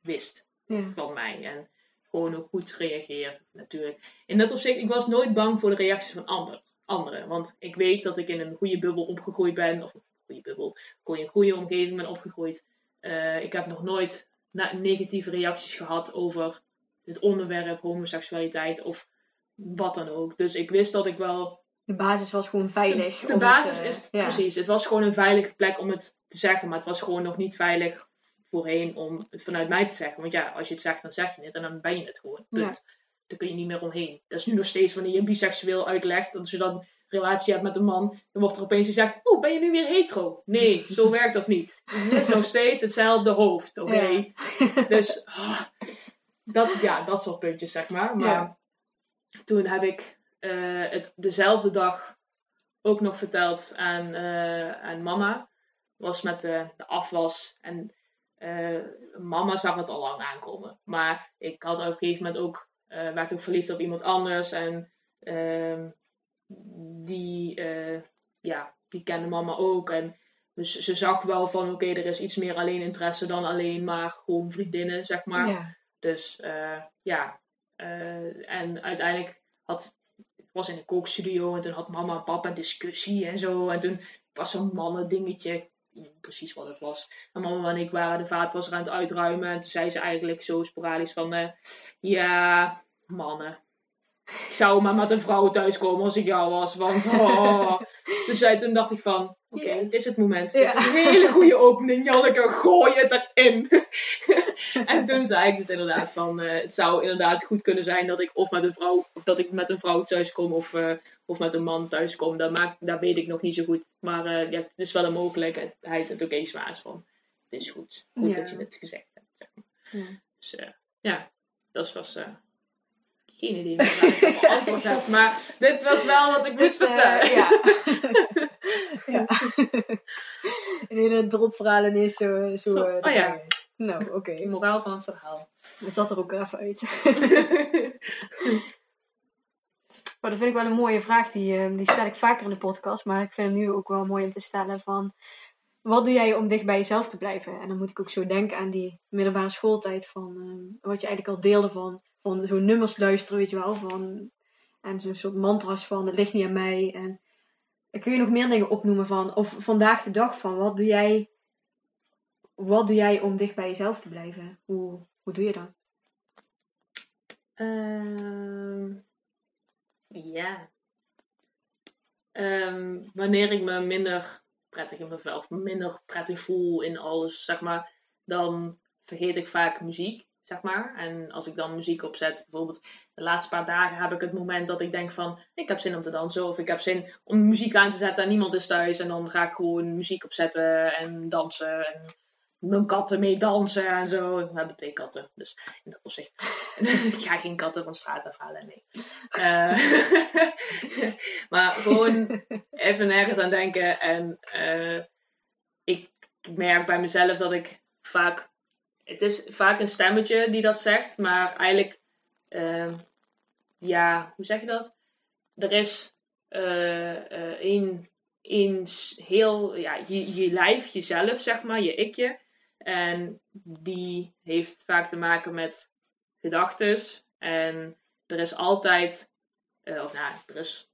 wist Ja. van mij. En gewoon ook goed gereageerd, natuurlijk. In dat opzicht, ik was nooit bang voor de reacties van ander, anderen. Want ik weet dat ik in een goede bubbel opgegroeid ben. Of een goede bubbel, gewoon in een goede omgeving ben opgegroeid. Eh, ik heb nog nooit negatieve reacties gehad over het onderwerp homoseksualiteit of wat dan ook. Dus ik wist dat ik wel de basis was gewoon veilig. De basis het, eh, is, ja. precies, het was gewoon een veilige plek om het te zeggen, maar het was gewoon nog niet veilig voorheen om het vanuit mij te zeggen. Want ja, als je het zegt, dan zeg je het en dan ben je het gewoon. Punt. Daar kun je niet meer omheen. Dat is nu nog steeds wanneer je biseksueel uitlegt, als je dan een relatie hebt met een man, dan wordt er opeens gezegd, oh, ben je nu weer hetero? Nee, zo werkt dat niet. Het is nog steeds hetzelfde hoofd, oké? Ja. Dus ah, dat, ja, dat soort puntjes, zeg maar. Maar Ja. toen heb ik eh, het dezelfde dag ook nog verteld aan, eh, aan mama. Was met de, de afwas. En eh, mama zag het al lang aankomen. Maar ik had op een gegeven moment ook, eh werd ook verliefd op iemand anders. En ehm, die, eh, ja, die kende mama ook. En dus ze zag wel van, oké, er is iets meer alleen interesse dan alleen maar gewoon vriendinnen, zeg maar. Ja. Dus ja, en uiteindelijk had, ik was in de kookstudio en toen had mama en papa een discussie en zo. En toen was een mannen dingetje, precies wat het was. En mama en ik waren de vaatwasser aan het uitruimen en toen zei ze eigenlijk zo sporadisch van, eh, ja, mannen. Ik zou maar met een vrouw thuiskomen als ik jou was, want oh. Dus eh, toen dacht ik van, oké, Yes. dit is het moment. Ja. Dit is een hele goede opening, Janneke, gooi het erin. en toen zei ik dus inderdaad van, eh, het zou inderdaad goed kunnen zijn dat ik of met een vrouw, of dat ik met een vrouw thuiskom of, eh, of met een man thuiskom. Dat, maakt, dat weet ik nog niet zo goed. Maar eh, ja, het is wel een mogelijkheid het ook eens waard van. Het is goed. Goed Ja. dat je het gezegd hebt. Zeg maar. Ja. Dus ja, dat was geen idee waar ik antwoord heb. Maar dit was wel wat ik moest Dus, vertellen. ja. ja. Een hele drop verhalen is zo, zo, Zo, oh ja. Nou, oké. De moraal van het verhaal. We zat er ook even uit. Maar dat vind ik wel een mooie vraag. Die, eh, die stel ik vaker in de podcast. Maar ik vind hem nu ook wel mooi om te stellen van... Wat doe jij om dicht bij jezelf te blijven? En dan moet ik ook zo denken aan die middelbare schooltijd. Van, eh, wat je eigenlijk al deelde van, van zo'n nummers luisteren, weet je wel. Van, en zo'n soort mantra's van, het ligt niet aan mij. En kun je nog meer dingen opnoemen van... Of vandaag de dag van, wat doe jij... Wat doe jij om dicht bij jezelf te blijven? Hoe, hoe doe je dat? Ehm, ja. Ehm, wanneer ik me minder prettig in of minder prettig voel in alles, zeg maar, dan vergeet ik vaak muziek, zeg maar. En als ik dan muziek opzet, bijvoorbeeld de laatste paar dagen heb ik het moment dat ik denk van, ik heb zin om te dansen, of ik heb zin om muziek aan te zetten en niemand is thuis. En dan ga ik gewoon muziek opzetten en dansen en mijn katten mee dansen en zo. We hebben twee katten, dus in dat opzicht. ik ga geen katten van straat afhalen, nee. Eh, maar gewoon even nergens aan denken. En eh, ik merk bij mezelf dat ik vaak... Het is vaak een stemmetje die dat zegt, maar eigenlijk... eh, ja, hoe zeg je dat? Er is eh, één s- heel... Ja, je, je lijf, jezelf, zeg maar, je ikje. En die heeft vaak te maken met gedachtes. En er is altijd, eh, of nou, er is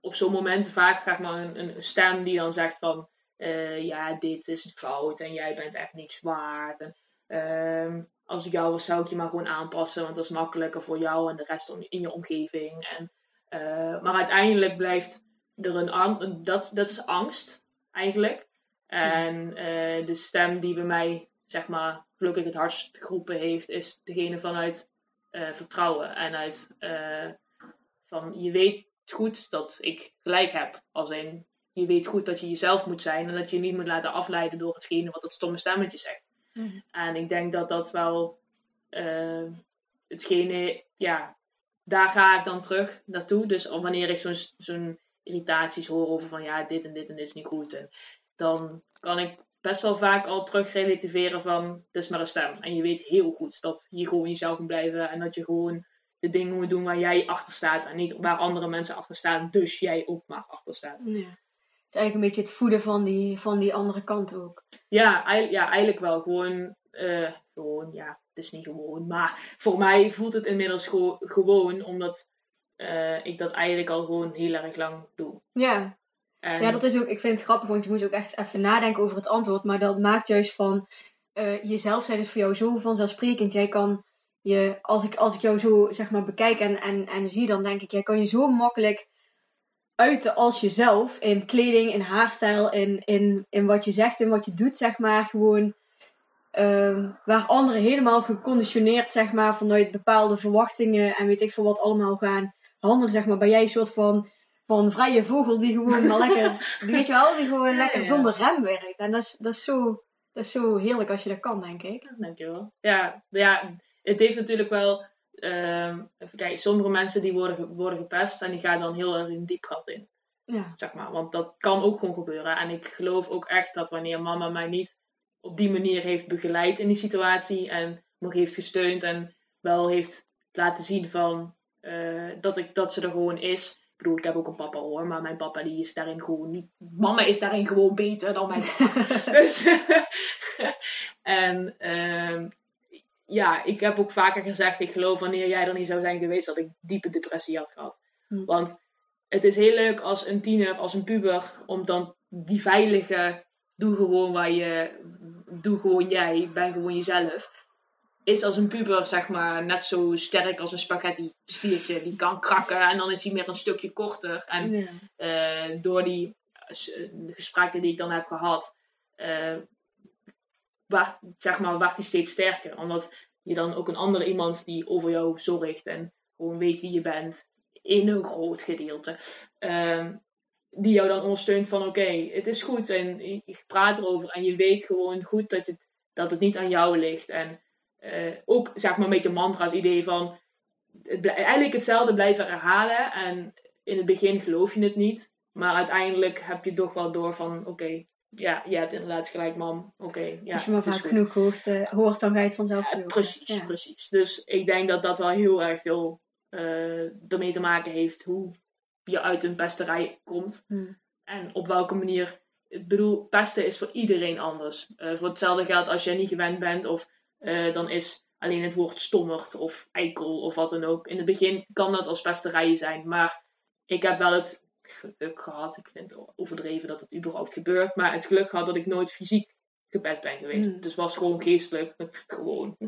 op zo'n moment vaak zeg maar, een, een stem die dan zegt van, eh, ja, dit is fout en jij bent echt niks waard. En, ehm, als ik jou was, zou ik je maar gewoon aanpassen, want dat is makkelijker voor jou en de rest in je omgeving. En, eh, maar uiteindelijk blijft er een angst, dat, dat is angst eigenlijk. En eh, de stem die bij mij, zeg maar, gelukkig het hardst geroepen heeft, is degene vanuit eh, vertrouwen. En uit eh, van je weet goed dat ik gelijk heb. Als in, je weet goed dat je jezelf moet zijn en dat je je niet moet laten afleiden door hetgene wat dat stomme stemmetje zegt. Mhm. En ik denk dat dat wel hetgene, ja, daar ga ik dan terug naartoe. Dus wanneer ik zo'n zo'n irritaties hoor over van ja, dit en dit en dit is niet goed. En dan kan ik best wel vaak al terug relativeren van, is maar een stem. En je weet heel goed dat je gewoon jezelf moet blijven en dat je gewoon de dingen moet doen waar jij achter staat en niet waar andere mensen achter staan, dus jij ook maar achter staat. Ja. Het is eigenlijk een beetje het voeden van die, van die andere kant ook. Ja, eigenlijk, ja, eigenlijk wel. Gewoon, eh, gewoon, ja, het is niet gewoon. Maar voor mij voelt het inmiddels gewo- gewoon, omdat eh, ik dat eigenlijk al gewoon heel erg lang doe. Ja. Ja, dat is ook, ik vind het grappig, want je moet ook echt even nadenken over het antwoord. Maar dat maakt juist van eh, jezelf zijn is voor jou zo vanzelfsprekend. Jij kan je, als ik, als ik jou zo zeg maar bekijk en, en, en zie, dan denk ik, jij kan je zo makkelijk uiten als jezelf. In kleding, in haarstijl, in, in, in wat je zegt, in wat je doet, zeg maar. Gewoon ehm, waar anderen helemaal geconditioneerd, zeg maar, vanuit bepaalde verwachtingen en weet ik veel wat allemaal gaan handelen, zeg maar. Ben jij een soort van, van vrije vogel die gewoon maar lekker, die weet je wel, die gewoon Ja, lekker ja. zonder rem werkt. En dat is, dat is zo... Dat is zo heerlijk als je dat kan, denk ik. Dankjewel. Ja, ja, het heeft natuurlijk wel. ehm even kijken, sommige mensen die worden, worden gepest en die gaan dan heel erg in diep gat in. Ja. Zeg maar. Want dat kan ook gewoon gebeuren. En ik geloof ook echt dat wanneer mama mij niet op die manier heeft begeleid in die situatie en me heeft gesteund en wel heeft laten zien van eh, dat, ik, dat ze er gewoon is. Ik bedoel, ik heb ook een papa hoor, maar mijn papa die is daarin gewoon niet. Mama is daarin gewoon beter dan mijn papa. dus, en ehm, ja, ik heb ook vaker gezegd, ik geloof wanneer jij er niet zou zijn geweest, dat ik diepe depressie had gehad. Hm. Want het is heel leuk als een tiener, als een puber, om dan die veilige, doe gewoon waar je, doe gewoon jij, ben gewoon jezelf. Is als een puber, zeg maar, net zo sterk als een spaghetti stiertje. Die kan krakken en dan is hij meer een stukje korter. En Ja. eh, door die eh, gesprekken die ik dan heb gehad, eh waar, zeg maar, werd hij steeds sterker. Omdat je dan ook een andere iemand die over jou zorgt en gewoon weet wie je bent, in een groot gedeelte, ehm, die jou dan ondersteunt van oké, het is goed en je je praat erover en je weet gewoon goed dat het, dat het niet aan jou ligt. En eh, ook zeg maar een beetje mantra's idee van het eigenlijk hetzelfde blijven herhalen en in het begin geloof je het niet, maar uiteindelijk heb je toch wel door van oké, ja, je hebt inderdaad gelijk mam, oké. ja, Als je maar vaak goed. genoeg hoort, eh, hoort, dan ga je het vanzelf Ja, geloven. precies, Ja. precies. Dus ik denk dat dat wel heel erg veel eh, ermee te maken heeft hoe je uit een pesterij komt. Hm. En op welke manier. Ik bedoel, pesten is voor iedereen anders. Voor hetzelfde geldt als je niet gewend bent, of eh, dan is alleen het woord stommerd of eikel of wat dan ook. In het begin kan dat als pesterijen zijn, maar ik heb wel het geluk gehad. Ik vind het overdreven dat het überhaupt gebeurt, maar het geluk gehad dat ik nooit fysiek gepest ben geweest. Hmm. Dus het was gewoon geestelijk. gewoon.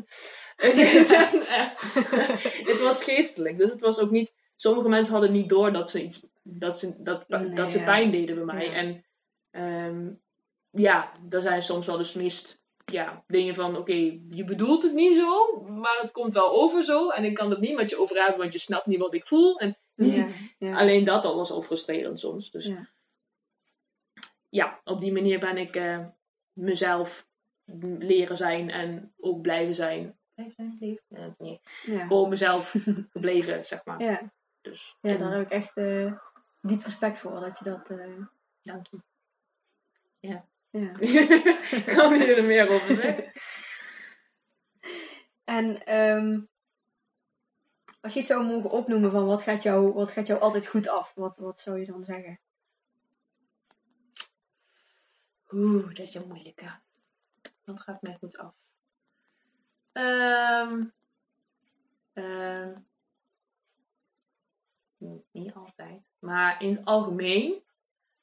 het was geestelijk, dus het was ook niet. Sommige mensen hadden niet door dat ze iets, dat ze, dat, Nee, dat ze pijn deden bij mij. Ja. En ehm, ja, er zijn soms wel dus meest ja, dingen van: oké, je bedoelt het niet zo, maar het komt wel over zo. En ik kan het niet met je over hebben, want je snapt niet wat ik voel. En Ja, ja. alleen dat al was al frustrerend soms. Dus Ja. ja, op die manier ben ik eh, mezelf leren zijn en ook blijven zijn. Blijven zijn? Leven? Nee. Gewoon mezelf gebleven, zeg maar. Ja. Dus, ja, en- daar heb ik echt eh, diep respect voor dat je dat. eh, Dank je. ja. Ik kan hier er meer over zeggen. En ehm, als je het zou mogen opnoemen van wat gaat jou, wat gaat jou altijd goed af, wat, wat zou je dan zeggen? Oeh, dat is een moeilijke. Wat gaat mij goed af? Ehm ehm, niet altijd. Maar in het algemeen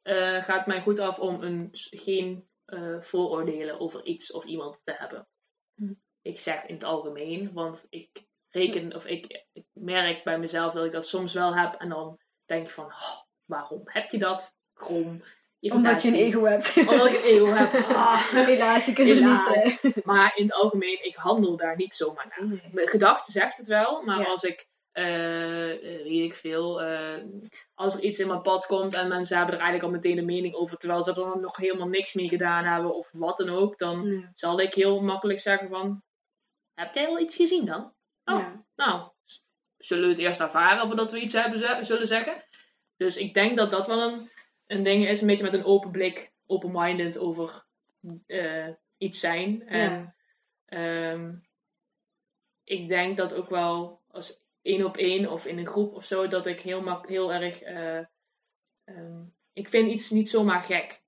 eh, gaat mij goed af om een, geen eh, vooroordelen over iets of iemand te hebben. Hm. Ik zeg in het algemeen, want ik reken of ik, ik merk bij mezelf dat ik dat soms wel heb. En dan denk ik van, oh, waarom heb je dat? Krom. Omdat je een ego hebt. Omdat ik een ego heb. Ah. Helaas, kunnen we Helaas. niet. Maar in het algemeen, ik handel daar niet zomaar naar. Mijn gedachte zegt het wel, maar Ja. als ik, eh, eh, weet ik veel, eh, als er iets in mijn pad komt en mensen hebben er eigenlijk al meteen een mening over, terwijl ze er nog helemaal niks mee gedaan hebben of wat dan ook, dan Ja. zal ik heel makkelijk zeggen van, heb jij wel iets gezien dan? Oh, Ja. nou, zullen we het eerst ervaren voordat we iets hebben zullen zeggen? Dus ik denk dat dat wel een, een ding is, een beetje met een open blik, open-minded over iets zijn. En ehm, ik denk dat ook wel als één op één of in een groep of zo, dat ik heel, mak heel erg. eh, ehm, ik vind iets niet zomaar gek.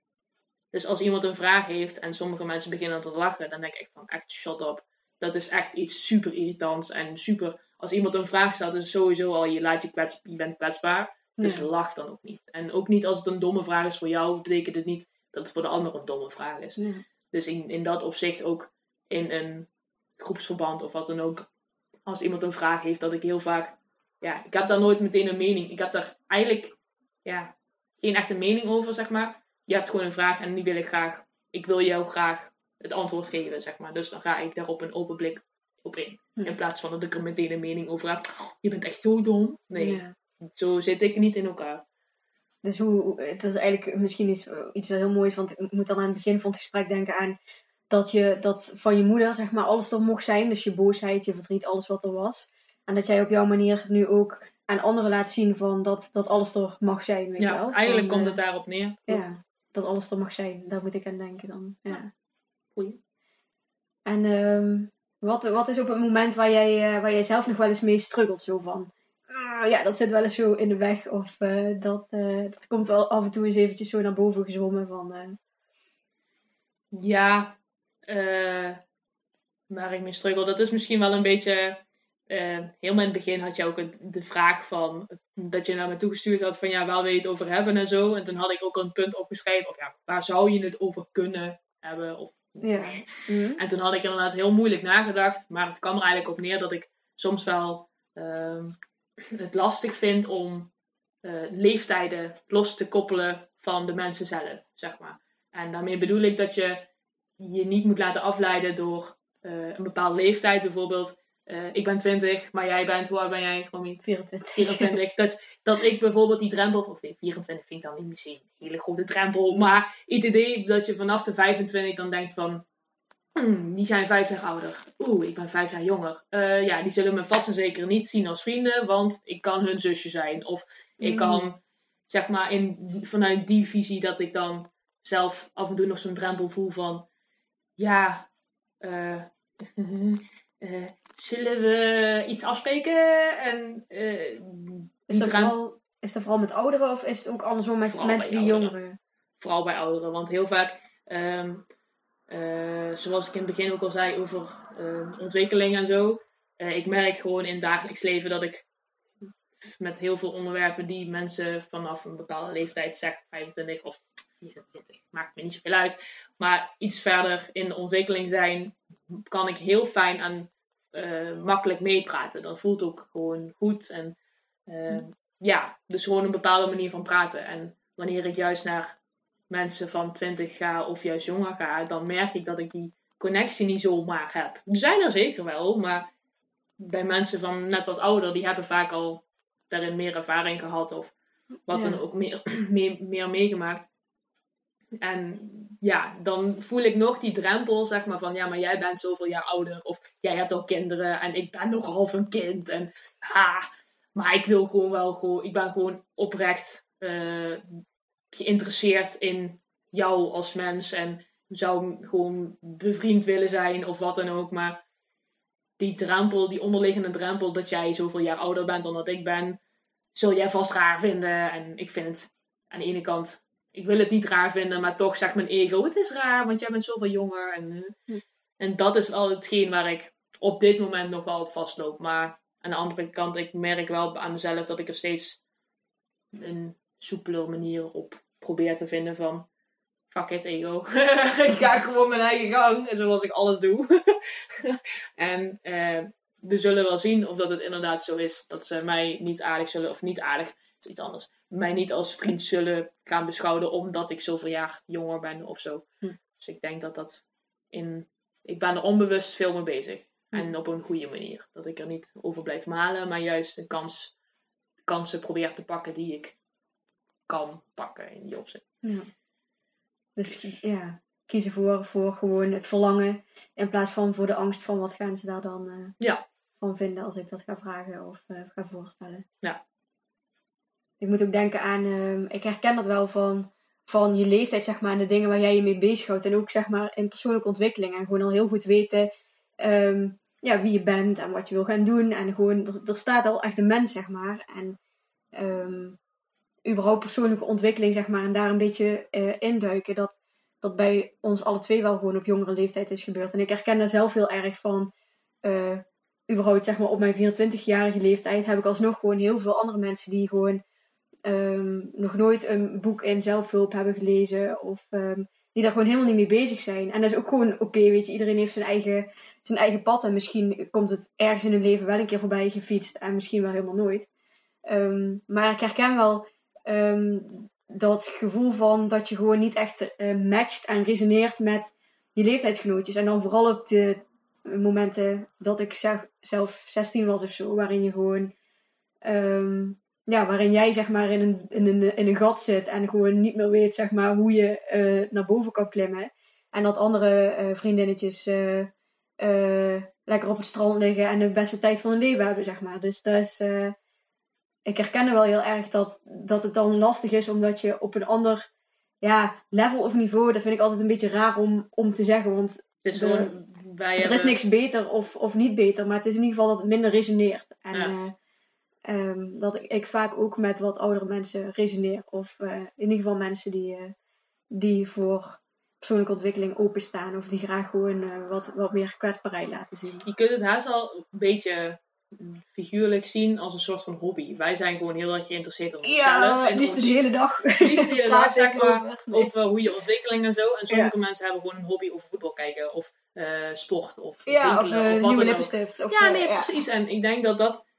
Dus als iemand een vraag heeft en sommige mensen beginnen te lachen, dan denk ik echt van echt shut up. Dat is echt iets super irritants en super. Als iemand een vraag stelt, is het sowieso al je laat je kwets, je bent kwetsbaar. Dus Ja. lach dan ook niet. En ook niet als het een domme vraag is voor jou, betekent het niet dat het voor de ander een domme vraag is. Ja. Dus in, in dat opzicht ook in een groepsverband of wat dan ook. Als iemand een vraag heeft, dat ik heel vaak. Ja, ik heb daar nooit meteen een mening. Ik heb daar eigenlijk. Ja, geen echte mening over, zeg maar. Je hebt gewoon een vraag en die wil ik graag, ik wil jou graag het antwoord geven, zeg maar. Dus dan ga ik daarop een open blik op in. Hm. In plaats van dat ik er meteen een mening over heb. "Oh, je bent echt zo dom. Nee, Ja. zo zit ik niet in elkaar. Dus hoe, hoe- het is eigenlijk misschien iets, iets wel heel moois, want ik moet dan aan het begin van het gesprek denken aan dat je dat van je moeder, zeg maar, alles er mocht zijn. Dus je boosheid, je verdriet, alles wat er was. En dat jij op jouw manier nu ook aan anderen laat zien van dat, dat alles er mag zijn, weet Ja, wel. eigenlijk komt eh, het daarop neer. Ja, dat alles er mag zijn. Daar moet ik aan denken dan. Ja. Goeie. En ehm, wat, wat is op het moment waar jij, eh, waar jij zelf nog wel eens mee struggelt? Zo van, "Ah, ja, dat zit wel eens zo in de weg. Of eh, dat, dat komt wel af en toe eens eventjes zo naar boven gezwommen van... Ja, eh waar ik mee struggle, dat is misschien wel een beetje. eh helemaal in het begin had je ook de vraag van. dat je naar me toegestuurd had van ja, waar wil je het over hebben en zo. En toen had ik ook een punt opgeschreven, of ja, waar zou je het over kunnen hebben? Of, Ja. mhm. En toen had ik inderdaad heel moeilijk nagedacht, maar het kwam er eigenlijk op neer dat ik soms wel ehm, het lastig vind om eh, leeftijden los te koppelen van de mensen zelf, zeg maar. En daarmee bedoel ik dat je je niet moet laten afleiden door eh, een bepaalde leeftijd. Bijvoorbeeld, eh, ik ben 20, maar jij bent, hoe oud ben jij? Romy? 24. 24. dat, dat ik bijvoorbeeld die drempel, of nee, 24 vind ik dan niet misschien een hele grote drempel, maar het idee dat je vanaf de 25 dan denkt van, hmm, die zijn vijf jaar ouder. Oeh, ik ben vijf jaar jonger. Eh, ja, die zullen me vast en zeker niet zien als vrienden, want ik kan hun zusje zijn. Of ik Mm. kan, zeg maar, in, vanuit die visie dat ik dan zelf af en toe nog zo'n drempel voel van, ja, eh, eh, zullen we iets afspreken? En eh, Is dat, vooral, is dat vooral met ouderen of is het ook andersom met Vooral mensen die ouderen. jongeren? vooral bij ouderen. Want heel vaak, ehm, eh, zoals ik in het begin ook al zei over eh, ontwikkeling en zo. ik merk gewoon in het dagelijks leven dat ik met heel veel onderwerpen die mensen vanaf een bepaalde leeftijd, zeg 25 of 24, maakt me niet zoveel uit. Maar iets verder in de ontwikkeling zijn, kan ik heel fijn en eh, makkelijk meepraten. Dat voelt ook gewoon goed. En eh, ja, dus gewoon een bepaalde manier van praten. En wanneer ik juist naar mensen van 20 ga of juist jonger ga, dan merk ik dat ik die connectie niet zomaar heb. Er zijn er zeker wel, maar bij mensen van net wat ouder, die hebben vaak al daarin meer ervaring gehad of wat Ja. dan ook meer, meer, meer meegemaakt. En ja, dan voel ik nog die drempel, zeg maar, van ja, maar jij bent zoveel jaar ouder. Of jij hebt al kinderen en ik ben nog half een kind. En ha, maar ik wil gewoon wel gewoon, ik ben gewoon oprecht eh, geïnteresseerd in jou als mens. En zou gewoon bevriend willen zijn of wat dan ook. Maar die drempel, die onderliggende drempel dat jij zoveel jaar ouder bent dan dat ik ben, zul jij vast raar vinden. En ik vind het aan de ene kant, ik wil het niet raar vinden, maar toch zegt mijn ego, het is raar, want jij bent zoveel jonger. En, eh, Hm. en dat is wel hetgeen waar ik op dit moment nog wel op vastloop. Maar aan de andere kant, ik merk wel aan mezelf dat ik er steeds een soepeler manier op probeer te vinden van fuck it ego. ik ga gewoon mijn eigen gang, zoals ik alles doe. en eh, we zullen wel zien of dat het inderdaad zo is dat ze mij niet aardig zullen, of niet aardig, dat is iets anders, mij niet als vriend zullen gaan beschouwen omdat ik zoveel jaar jonger ben of zo. Hm. Dus ik denk dat dat in, ik ben er onbewust veel mee bezig. Hm. En op een goede manier. Dat ik er niet over blijf malen, maar juist de kans, kansen probeer te pakken die ik kan pakken in die opzet. Ja. Dus ja, kiezen voor, voor gewoon het verlangen in plaats van voor de angst van wat gaan ze daar dan eh, Ja. van vinden als ik dat ga vragen of eh, ga voorstellen. Ja. Ik moet ook denken aan, ehm, ik herken dat wel van, van je leeftijd, zeg maar, en de dingen waar jij je mee bezighoudt. En ook, zeg maar, in persoonlijke ontwikkeling. En gewoon al heel goed weten ehm, ja, wie je bent en wat je wil gaan doen. En gewoon, er, staat al echt een mens, zeg maar. En ehm, überhaupt persoonlijke ontwikkeling, zeg maar, en daar een beetje eh, induiken. Dat, dat bij ons alle twee wel gewoon op jongere leeftijd is gebeurd. En ik herken daar zelf heel erg van. eh, überhaupt, zeg maar, op mijn 24-jarige leeftijd heb ik alsnog gewoon heel veel andere mensen die gewoon ehm, nog nooit een boek in zelfhulp hebben gelezen. Of ehm, die daar gewoon helemaal niet mee bezig zijn. En dat is ook gewoon oké, weet je. Iedereen heeft zijn eigen, zijn eigen pad. En misschien komt het ergens in hun leven wel een keer voorbij gefietst. En misschien wel helemaal nooit. Ehm, maar ik herken wel dat gevoel van dat je gewoon niet echt eh, matcht en resoneert met je leeftijdsgenootjes. En dan vooral op de momenten dat ik zelf 16 was of zo, waarin je gewoon, ja, waarin jij zeg maar in een, in, een, in een gat zit en gewoon niet meer weet zeg maar hoe je eh, naar boven kan klimmen. En dat andere eh, vriendinnetjes lekker op het strand liggen en de beste tijd van hun leven hebben, zeg maar. Dus dat is ik herken wel heel erg dat, dat het dan lastig is, omdat je op een ander ja, level of niveau, dat vind ik altijd een beetje raar om, om te zeggen. Want Dus de- gewoon, wij er is niks beter of, of niet beter, maar het is in ieder geval dat het minder resoneert. En Ja. Eh, ehm, dat ik, ik vaak ook met wat oudere mensen resoneer. Of eh, in ieder geval mensen die, eh, die voor persoonlijke ontwikkeling openstaan. Of die graag gewoon eh, wat, wat meer kwetsbaarheid laten zien. Je kunt het haast al een beetje figuurlijk zien als een soort van hobby. Wij zijn gewoon heel erg geïnteresseerd in onszelf. en liefst de ons- hele dag. liefst de hele dag, zeg maar, over. Nee. over hoe je ontwikkeling en zo. En sommige mensen hebben gewoon een hobby over voetbal kijken. Of sport. Of Ja, of nieuwe lippenstift. Of, Ja, nee, precies. En ik denk dat dat, mm,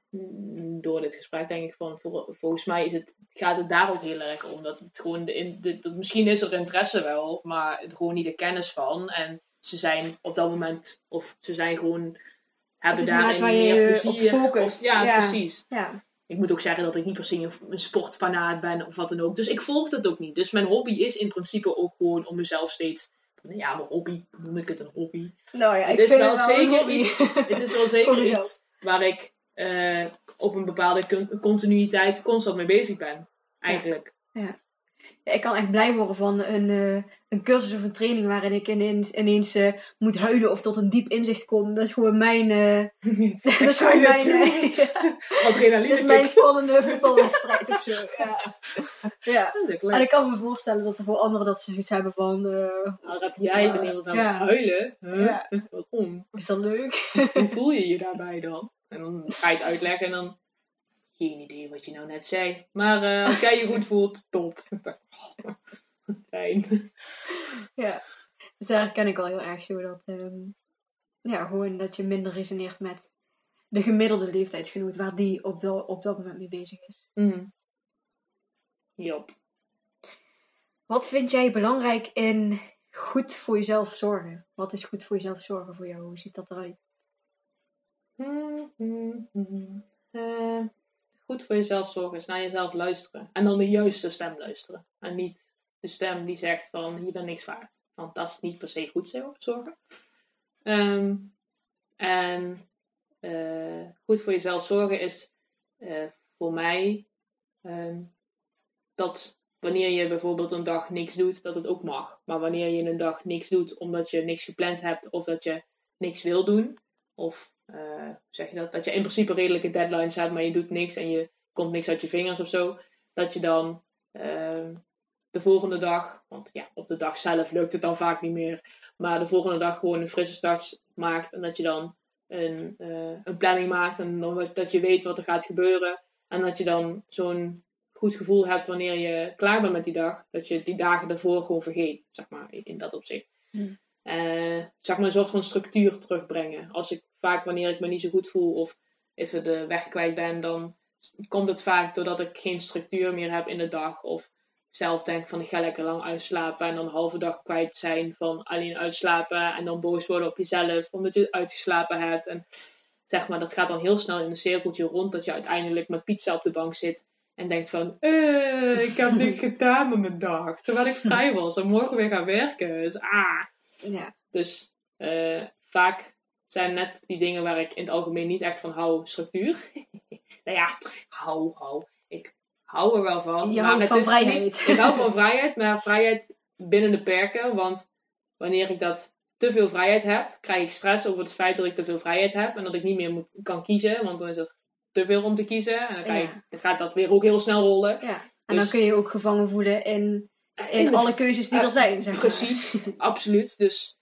door dit gesprek denk ik van, vol- volgens mij is het, gaat het daar ook heel erg om. Dat het gewoon, de, in- de, dat, misschien is er interesse wel, maar er gewoon niet de kennis van. En ze zijn op dat moment, of ze zijn gewoon, hebben Het daarin meer plezier. Of- ja, Ja. precies. Ja. Ik moet ook zeggen dat ik niet per se een, een sportfanaat ben of wat dan ook. Dus ik volg dat ook niet. Dus mijn hobby is in principe ook gewoon om mezelf steeds, ja, mijn hobby, noem ik het een hobby. Nou ja, Het ik is vind wel het wel zeker iets- Het is wel zeker iets waar ik eh, op een bepaalde con- continuïteit constant mee bezig ben. Eigenlijk. Ja, ik kan echt blij worden van een, eh, een cursus of een training waarin ik ineens, ineens eh, moet huilen of tot een diep inzicht kom. Dat is gewoon mijn... dat is gewoon mijn, ja, Adrenaline. dat is mijn spannende voetbalwedstrijd of zo. Ja. ja. En ik kan me voorstellen dat er voor anderen dat ze zoiets hebben van... Nou, heb jij beneden Ja. huilen. Huh? Ja. Waarom? is dat leuk? Hoe voel je je daarbij dan? En dan ga je het uitleggen en dan... Geen idee wat je nou net zei. Maar eh, als jij je goed voelt, top. Fijn. Ja. Dus daar herken ik wel heel erg zo dat... ehm, ja, gewoon dat je minder resoneert met de gemiddelde leeftijdsgenoot waar die op, dat op dat moment mee bezig is. Mm. Jop. Wat vind jij belangrijk in goed voor jezelf zorgen? Wat is goed voor jezelf zorgen voor jou? Hoe ziet dat eruit? Eh, goed voor jezelf zorgen is naar jezelf luisteren. En dan de juiste stem luisteren. En niet de stem die zegt van je bent niks waard. Want dat is niet per se goed zo- zorgen. Ehm, en eh, goed voor jezelf zorgen is eh, voor mij ehm, dat wanneer je bijvoorbeeld een dag niks doet, dat het ook mag. Maar wanneer je een dag niks doet omdat je niks gepland hebt of dat je niks wil doen, of eh, zeg je dat, dat je in principe redelijke deadlines hebt, maar je doet niks en je komt niks uit je vingers of zo, dat je dan ehm, de volgende dag, want ja, op de dag zelf lukt het dan vaak niet meer, maar de volgende dag gewoon een frisse start maakt en dat je dan een, eh, een planning maakt en dan dat je weet wat er gaat gebeuren en dat je dan zo'n goed gevoel hebt wanneer je klaar bent met die dag, dat je die dagen daarvoor gewoon vergeet, zeg maar, in in dat opzicht. Hmm. Eh, zeg maar een soort van structuur terugbrengen. Als ik vaak, wanneer ik me niet zo goed voel of even de weg kwijt ben, dan komt het vaak doordat ik geen structuur meer heb in de dag. Of zelf denk van ik ga lekker lang uitslapen en dan een halve dag kwijt zijn van alleen uitslapen en dan boos worden op jezelf omdat je uitgeslapen hebt. En zeg maar, dat gaat dan heel snel in een cirkeltje rond dat je uiteindelijk met pizza op de bank zit en denkt van, eh, ik heb niks gedaan met mijn dag. Terwijl ik vrij was en morgen weer gaan werken. Dus ah. Ja. Dus eh, vaak zijn net die dingen waar ik in het algemeen niet echt van hou, structuur. nou ja, hou, hou. Ik hou er wel van. Je maar het van is vrijheid. Niet, ik hou van vrijheid, maar vrijheid binnen de perken. Want wanneer ik dat te veel vrijheid heb, krijg ik stress over het feit dat ik te veel vrijheid heb. En dat ik niet meer moet, kan kiezen, want dan is er te veel om te kiezen. En dan, Ja. dan gaat dat weer ook heel snel rollen. ja. En Dus- dan kun je je ook gevangen voelen in, in de- alle keuzes die eh, er zijn. Zeg maar. Precies, absoluut. Dus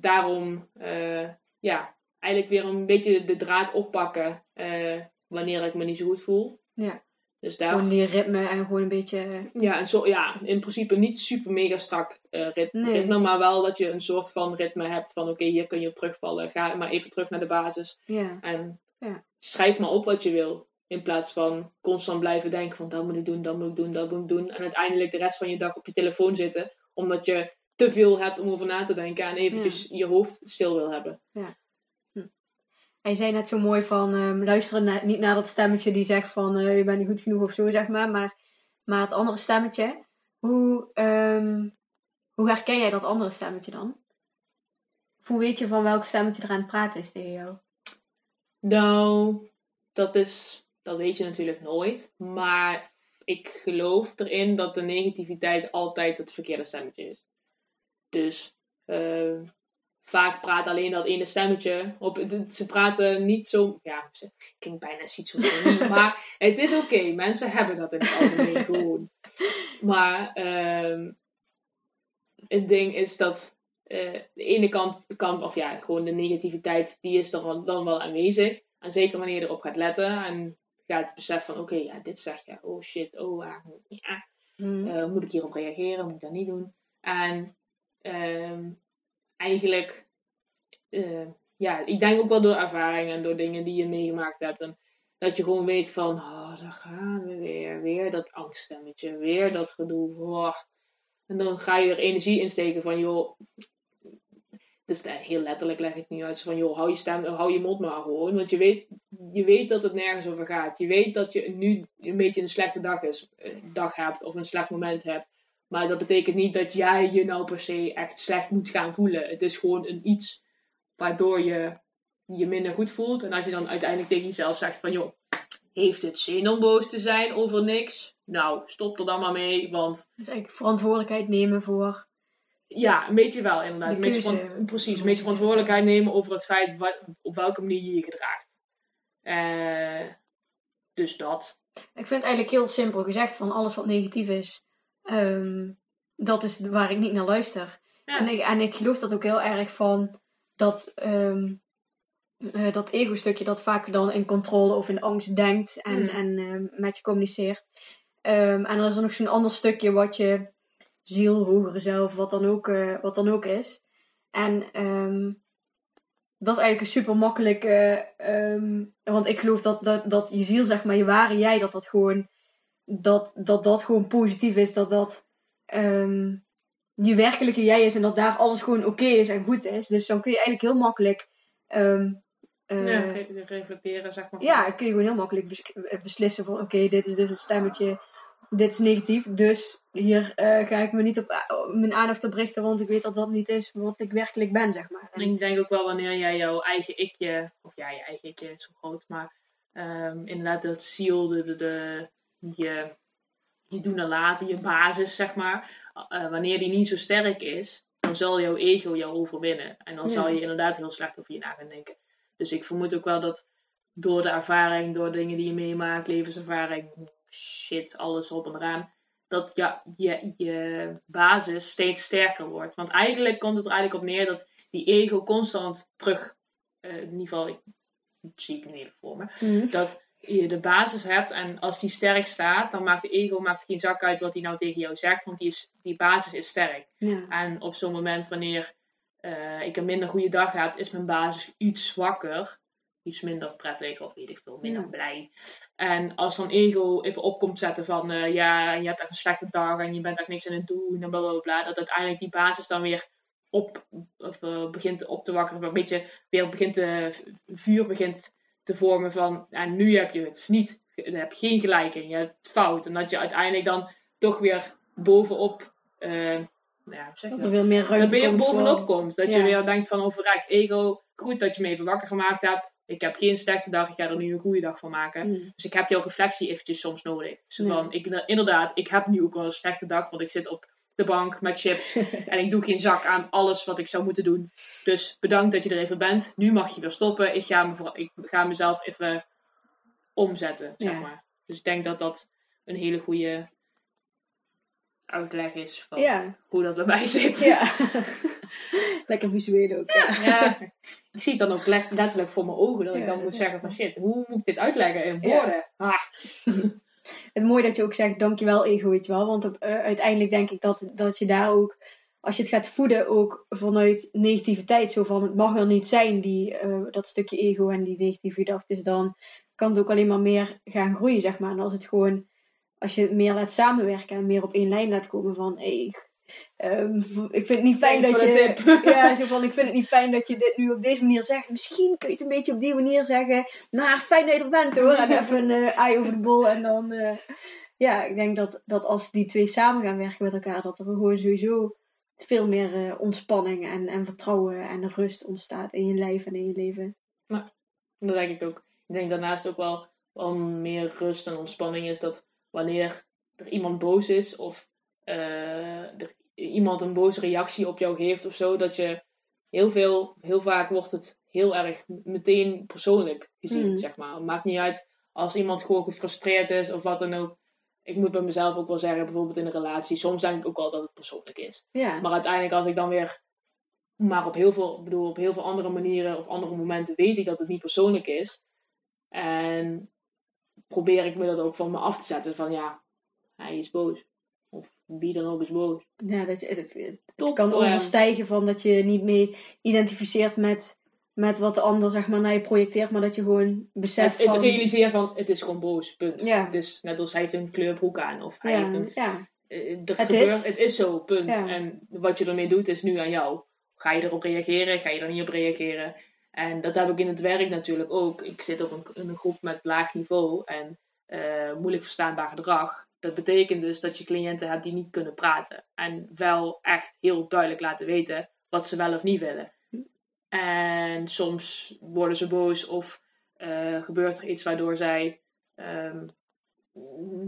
daarom, eh, ja, eigenlijk weer een beetje de draad oppakken eh, wanneer ik me niet zo goed voel. Ja. Dus daar, Gewoon die ritme en gewoon een beetje... ja, en zo, ja, in principe niet super mega strak eh, rit- Nee. ritme, maar wel dat je een soort van ritme hebt van oké, hier kun je op terugvallen. Ga maar even terug naar de basis Ja. en Ja. schrijf maar op wat je wil. In plaats van constant blijven denken van dat moet ik doen, dat moet ik doen, dat moet ik doen. En uiteindelijk de rest van je dag op je telefoon zitten. Omdat je te veel hebt om over na te denken en eventjes je hoofd stil wil hebben. Ja. Hm. En je zei net zo mooi van um, luisteren niet naar dat stemmetje die zegt van uh, je bent niet goed genoeg of zo, zeg maar. Maar, maar het andere stemmetje. Hoe, um, hoe herken jij dat andere stemmetje dan? hoe weet je van welk stemmetje er aan het praten is tegen jou? Nou, dat is, dat weet je natuurlijk nooit. Maar ik geloof erin dat de negativiteit altijd het verkeerde stemmetje is. Dus uh, vaak praat alleen dat ene stemmetje. Op, ze praten niet zo. Ja, ze klinkt bijna schizofrenie. maar het is oké. Mensen hebben dat in het algemeen gewoon. Maar uh, het ding is dat uh, de ene kant, kant, of ja, gewoon de negativiteit, die is er dan wel aanwezig. En zeker wanneer je erop gaat letten en gaat het besef van, oké, ja, dit zeg je, oh shit, oh, uh, ja, uh, moet ik hierop reageren, moet ik dat niet doen? En ehm, eigenlijk, eh, ja, ik denk ook wel door ervaring en door dingen die je meegemaakt hebt. Dat je gewoon weet van, oh, daar gaan we weer, weer dat angststemmetje, weer dat gedoe. En dan ga je er energie in steken van, joh, dus heel letterlijk leg ik het niet uit. Van joh, hou je stem, hou je mond maar gewoon. Want je weet, je weet dat het nergens over gaat. Je weet dat je nu een beetje een slechte dag, is, eh, dag hebt of een slecht moment hebt. Maar dat betekent niet dat jij je nou per se echt slecht moet gaan voelen. Het is gewoon een iets waardoor je je minder goed voelt. En als je dan uiteindelijk tegen jezelf zegt van joh, heeft het zin om boos te zijn over niks? Nou, stop er dan maar mee, want... Dus eigenlijk verantwoordelijkheid nemen voor ja, een beetje wel inderdaad. Een beetje van, precies, een beetje verantwoordelijkheid nemen over het feit wat, op welke manier je je gedraagt. Uh, dus dat. Ik vind het eigenlijk heel simpel gezegd van alles wat negatief is. Um, dat is waar ik niet naar luister. En, ik, en ik geloof dat ook heel erg van dat, um, uh, dat ego-stukje dat vaak dan in controle of in angst denkt en, mm. en uh, met je communiceert. Um, en er is dan nog zo'n ander stukje wat je ziel, hogere zelf, wat dan ook, uh, wat dan ook is. En um, dat is eigenlijk een super makkelijke. Want ik geloof dat, dat, dat je ziel, zeg maar, je ware jij, dat dat gewoon. Dat dat, dat gewoon positief is. Dat dat um, je werkelijke jij is. En dat daar alles gewoon oké is en goed is. Dus dan kun je eigenlijk heel makkelijk. Um, uh, ja, reflecteren, zeg maar. Ja, kun je gewoon heel makkelijk beslissen van oké, dit is dus het stemmetje dit is negatief, dus hier uh, ga ik me niet op mijn aandacht op richten, want ik weet dat dat niet is wat ik werkelijk ben, zeg maar. En ik denk ook wel wanneer jij jouw eigen ikje, of ja, je eigen ikje is zo groot, maar um, inderdaad dat ziel, de, de, de, je, je doen en laten, je basis, zeg maar, uh, wanneer die niet zo sterk is, dan zal jouw ego jou overwinnen. En dan zal je inderdaad heel slecht over je na gaan denken. Dus ik vermoed ook wel dat door de ervaring, door dingen die je meemaakt, levenservaring, shit, alles op en eraan. Dat ja, je, je basis steeds sterker wordt. Want eigenlijk komt het er eigenlijk op neer dat die ego constant terug, uh, in ieder geval, ik, zie ik nu even voor me, mhm. dat je de basis hebt en als die sterk staat, dan maakt de ego maakt geen zak uit wat hij nou tegen jou zegt, want die, is, die basis is sterk. Ja. En op zo'n moment wanneer uh, ik een minder goede dag heb, is mijn basis iets zwakker iets minder prettig of weet ik veel, minder blij. En als dan ego even opkomt zetten van uh, ja, je hebt echt een slechte dag en je bent echt niks aan het doen en bla bla bla, dat uiteindelijk die basis dan weer op of, uh, begint op te wakkeren, een beetje weer begint te, vuur begint te vormen van en nu heb je het niet, je hebt geen gelijk in, je hebt het fout. En dat je uiteindelijk dan toch weer bovenop uh, ja, zeg dat er weer meer ruimte dat je weer bovenop komt. Dat je weer denkt van overrijk ego, goed dat je me even wakker gemaakt hebt ik heb geen slechte dag, ik ga er nu een goede dag van maken. Mm. Dus ik heb jouw reflectie eventjes soms nodig. Dus van, ik, inderdaad, ik heb nu ook wel een slechte dag, want ik zit op de bank met chips en ik doe geen zak aan alles wat ik zou moeten doen. Dus bedankt dat je er even bent. Nu mag je weer stoppen. Ik ga, me, ik ga mezelf even omzetten, zeg maar. Dus ik denk dat dat een hele goede uitleg is van hoe dat bij mij zit. Ja. Lekker visueel ook. Ja. ik zie het dan ook letterlijk voor mijn ogen. Dat ik dan moet zeggen van shit, hoe moet ik dit uitleggen in woorden? Ah. Het mooie dat je ook zegt dankjewel ego, je wel. Want op, uh, uiteindelijk denk ik dat, dat je daar ook, als je het gaat voeden, ook vanuit negativiteit. Zo van, het mag er niet zijn, die, uh, dat stukje ego en die negatieve gedachten. Dan kan het ook alleen maar meer gaan groeien, zeg maar. En als het gewoon, als je meer laat samenwerken en meer op één lijn laat komen van, hé, ehm, ik vind het niet fijn Thanks dat je... tip. Ja, zo van, ik vind het niet fijn dat je dit nu op deze manier zegt. Misschien kun je het een beetje op die manier zeggen. Maar fijn dat je er bent hoor. En even een eye over de bol. En dan, eh, ja, ik denk dat, dat als die twee samen gaan werken met elkaar, dat er gewoon sowieso veel meer eh, ontspanning en, en vertrouwen en rust ontstaat in je lijf en in je leven. Dat denk ik ook. Ik denk daarnaast ook wel, wel meer rust en ontspanning is dat wanneer er iemand boos is of er iemand een boze reactie op jou geeft of zo, dat je heel veel, heel vaak wordt het heel erg meteen persoonlijk gezien, Mm. zeg maar. Het maakt niet uit als iemand gewoon gefrustreerd is of wat dan ook. Ik moet bij mezelf ook wel zeggen, bijvoorbeeld in een relatie, soms denk ik ook wel dat het persoonlijk is. Ja, Maar uiteindelijk als ik dan weer, maar op heel veel, bedoel, op heel veel andere manieren of andere momenten weet ik dat het niet persoonlijk is. En probeer ik me dat ook van me af te zetten. Van ja, hij is boos. Wie dan ook is boos. ja dat, het, het, het Top kan overstijgen van dat je niet mee identificeert met, met wat de ander zeg maar, naar je projecteert, maar dat je gewoon beseft Het, het van... realiseer van, het is gewoon boos, punt. Ja. Het is net als hij heeft een kleurbroek aan. Of hij heeft een... ja, eh, er Het gebeurt, is. het is zo, punt. Ja. En wat je ermee doet is nu aan jou. Ga je erop reageren? Ga je er niet op reageren? En dat heb ik in het werk natuurlijk ook. Ik zit op een, in een groep met laag niveau en eh, moeilijk verstaanbaar gedrag. Dat betekent dus dat je cliënten hebt die niet kunnen praten. En wel echt heel duidelijk laten weten wat ze wel of niet willen. En soms worden ze boos of eh, gebeurt er iets waardoor zij ehm,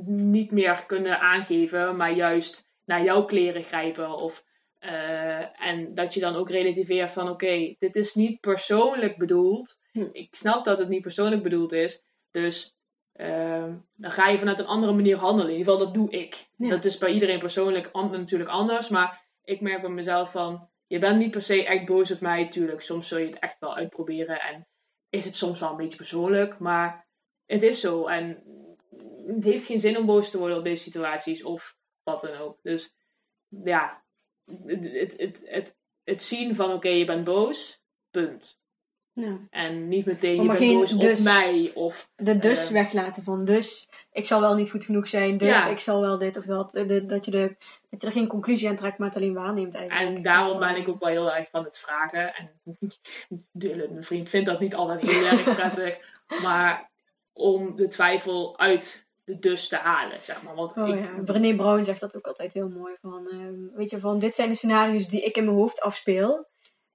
niet meer kunnen aangeven, maar juist naar jouw kleren grijpen. Of, eh, en dat je dan ook relativeert van oké, dit is niet persoonlijk bedoeld. Hm. Ik snap dat het niet persoonlijk bedoeld is. Dus ehm, dan ga je vanuit een andere manier handelen. In ieder geval, dat doe ik. Ja. Dat is bij iedereen persoonlijk an- natuurlijk anders. Maar ik merk bij mezelf van, je bent niet per se echt boos op mij. Tuurlijk, soms zul je het echt wel uitproberen. En is het soms wel een beetje persoonlijk. Maar het is zo. En het heeft geen zin om boos te worden op deze situaties. Of wat dan ook. Dus ja, het, het, het, het, het zien van oké, je bent boos. Punt. Ja. En niet meteen, je bent boos dus. op mij. Of De dus Eh. weglaten van dus ik zal wel niet goed genoeg zijn, dus Ja. ik zal wel dit of dat. Eh, de- dat, je de, dat je er geen conclusie aan trekt, maar het alleen waarneemt eigenlijk. En daarom ben ik ook wel heel erg van het vragen. En mijn vriend, vindt dat niet altijd heel erg prettig. Maar om de twijfel uit de dus te halen, zeg maar. Want Oh ik, ja, Brené Brown zegt dat ook altijd heel mooi. Van, ehm, weet je, van dit zijn de scenario's die ik in mijn hoofd afspeel.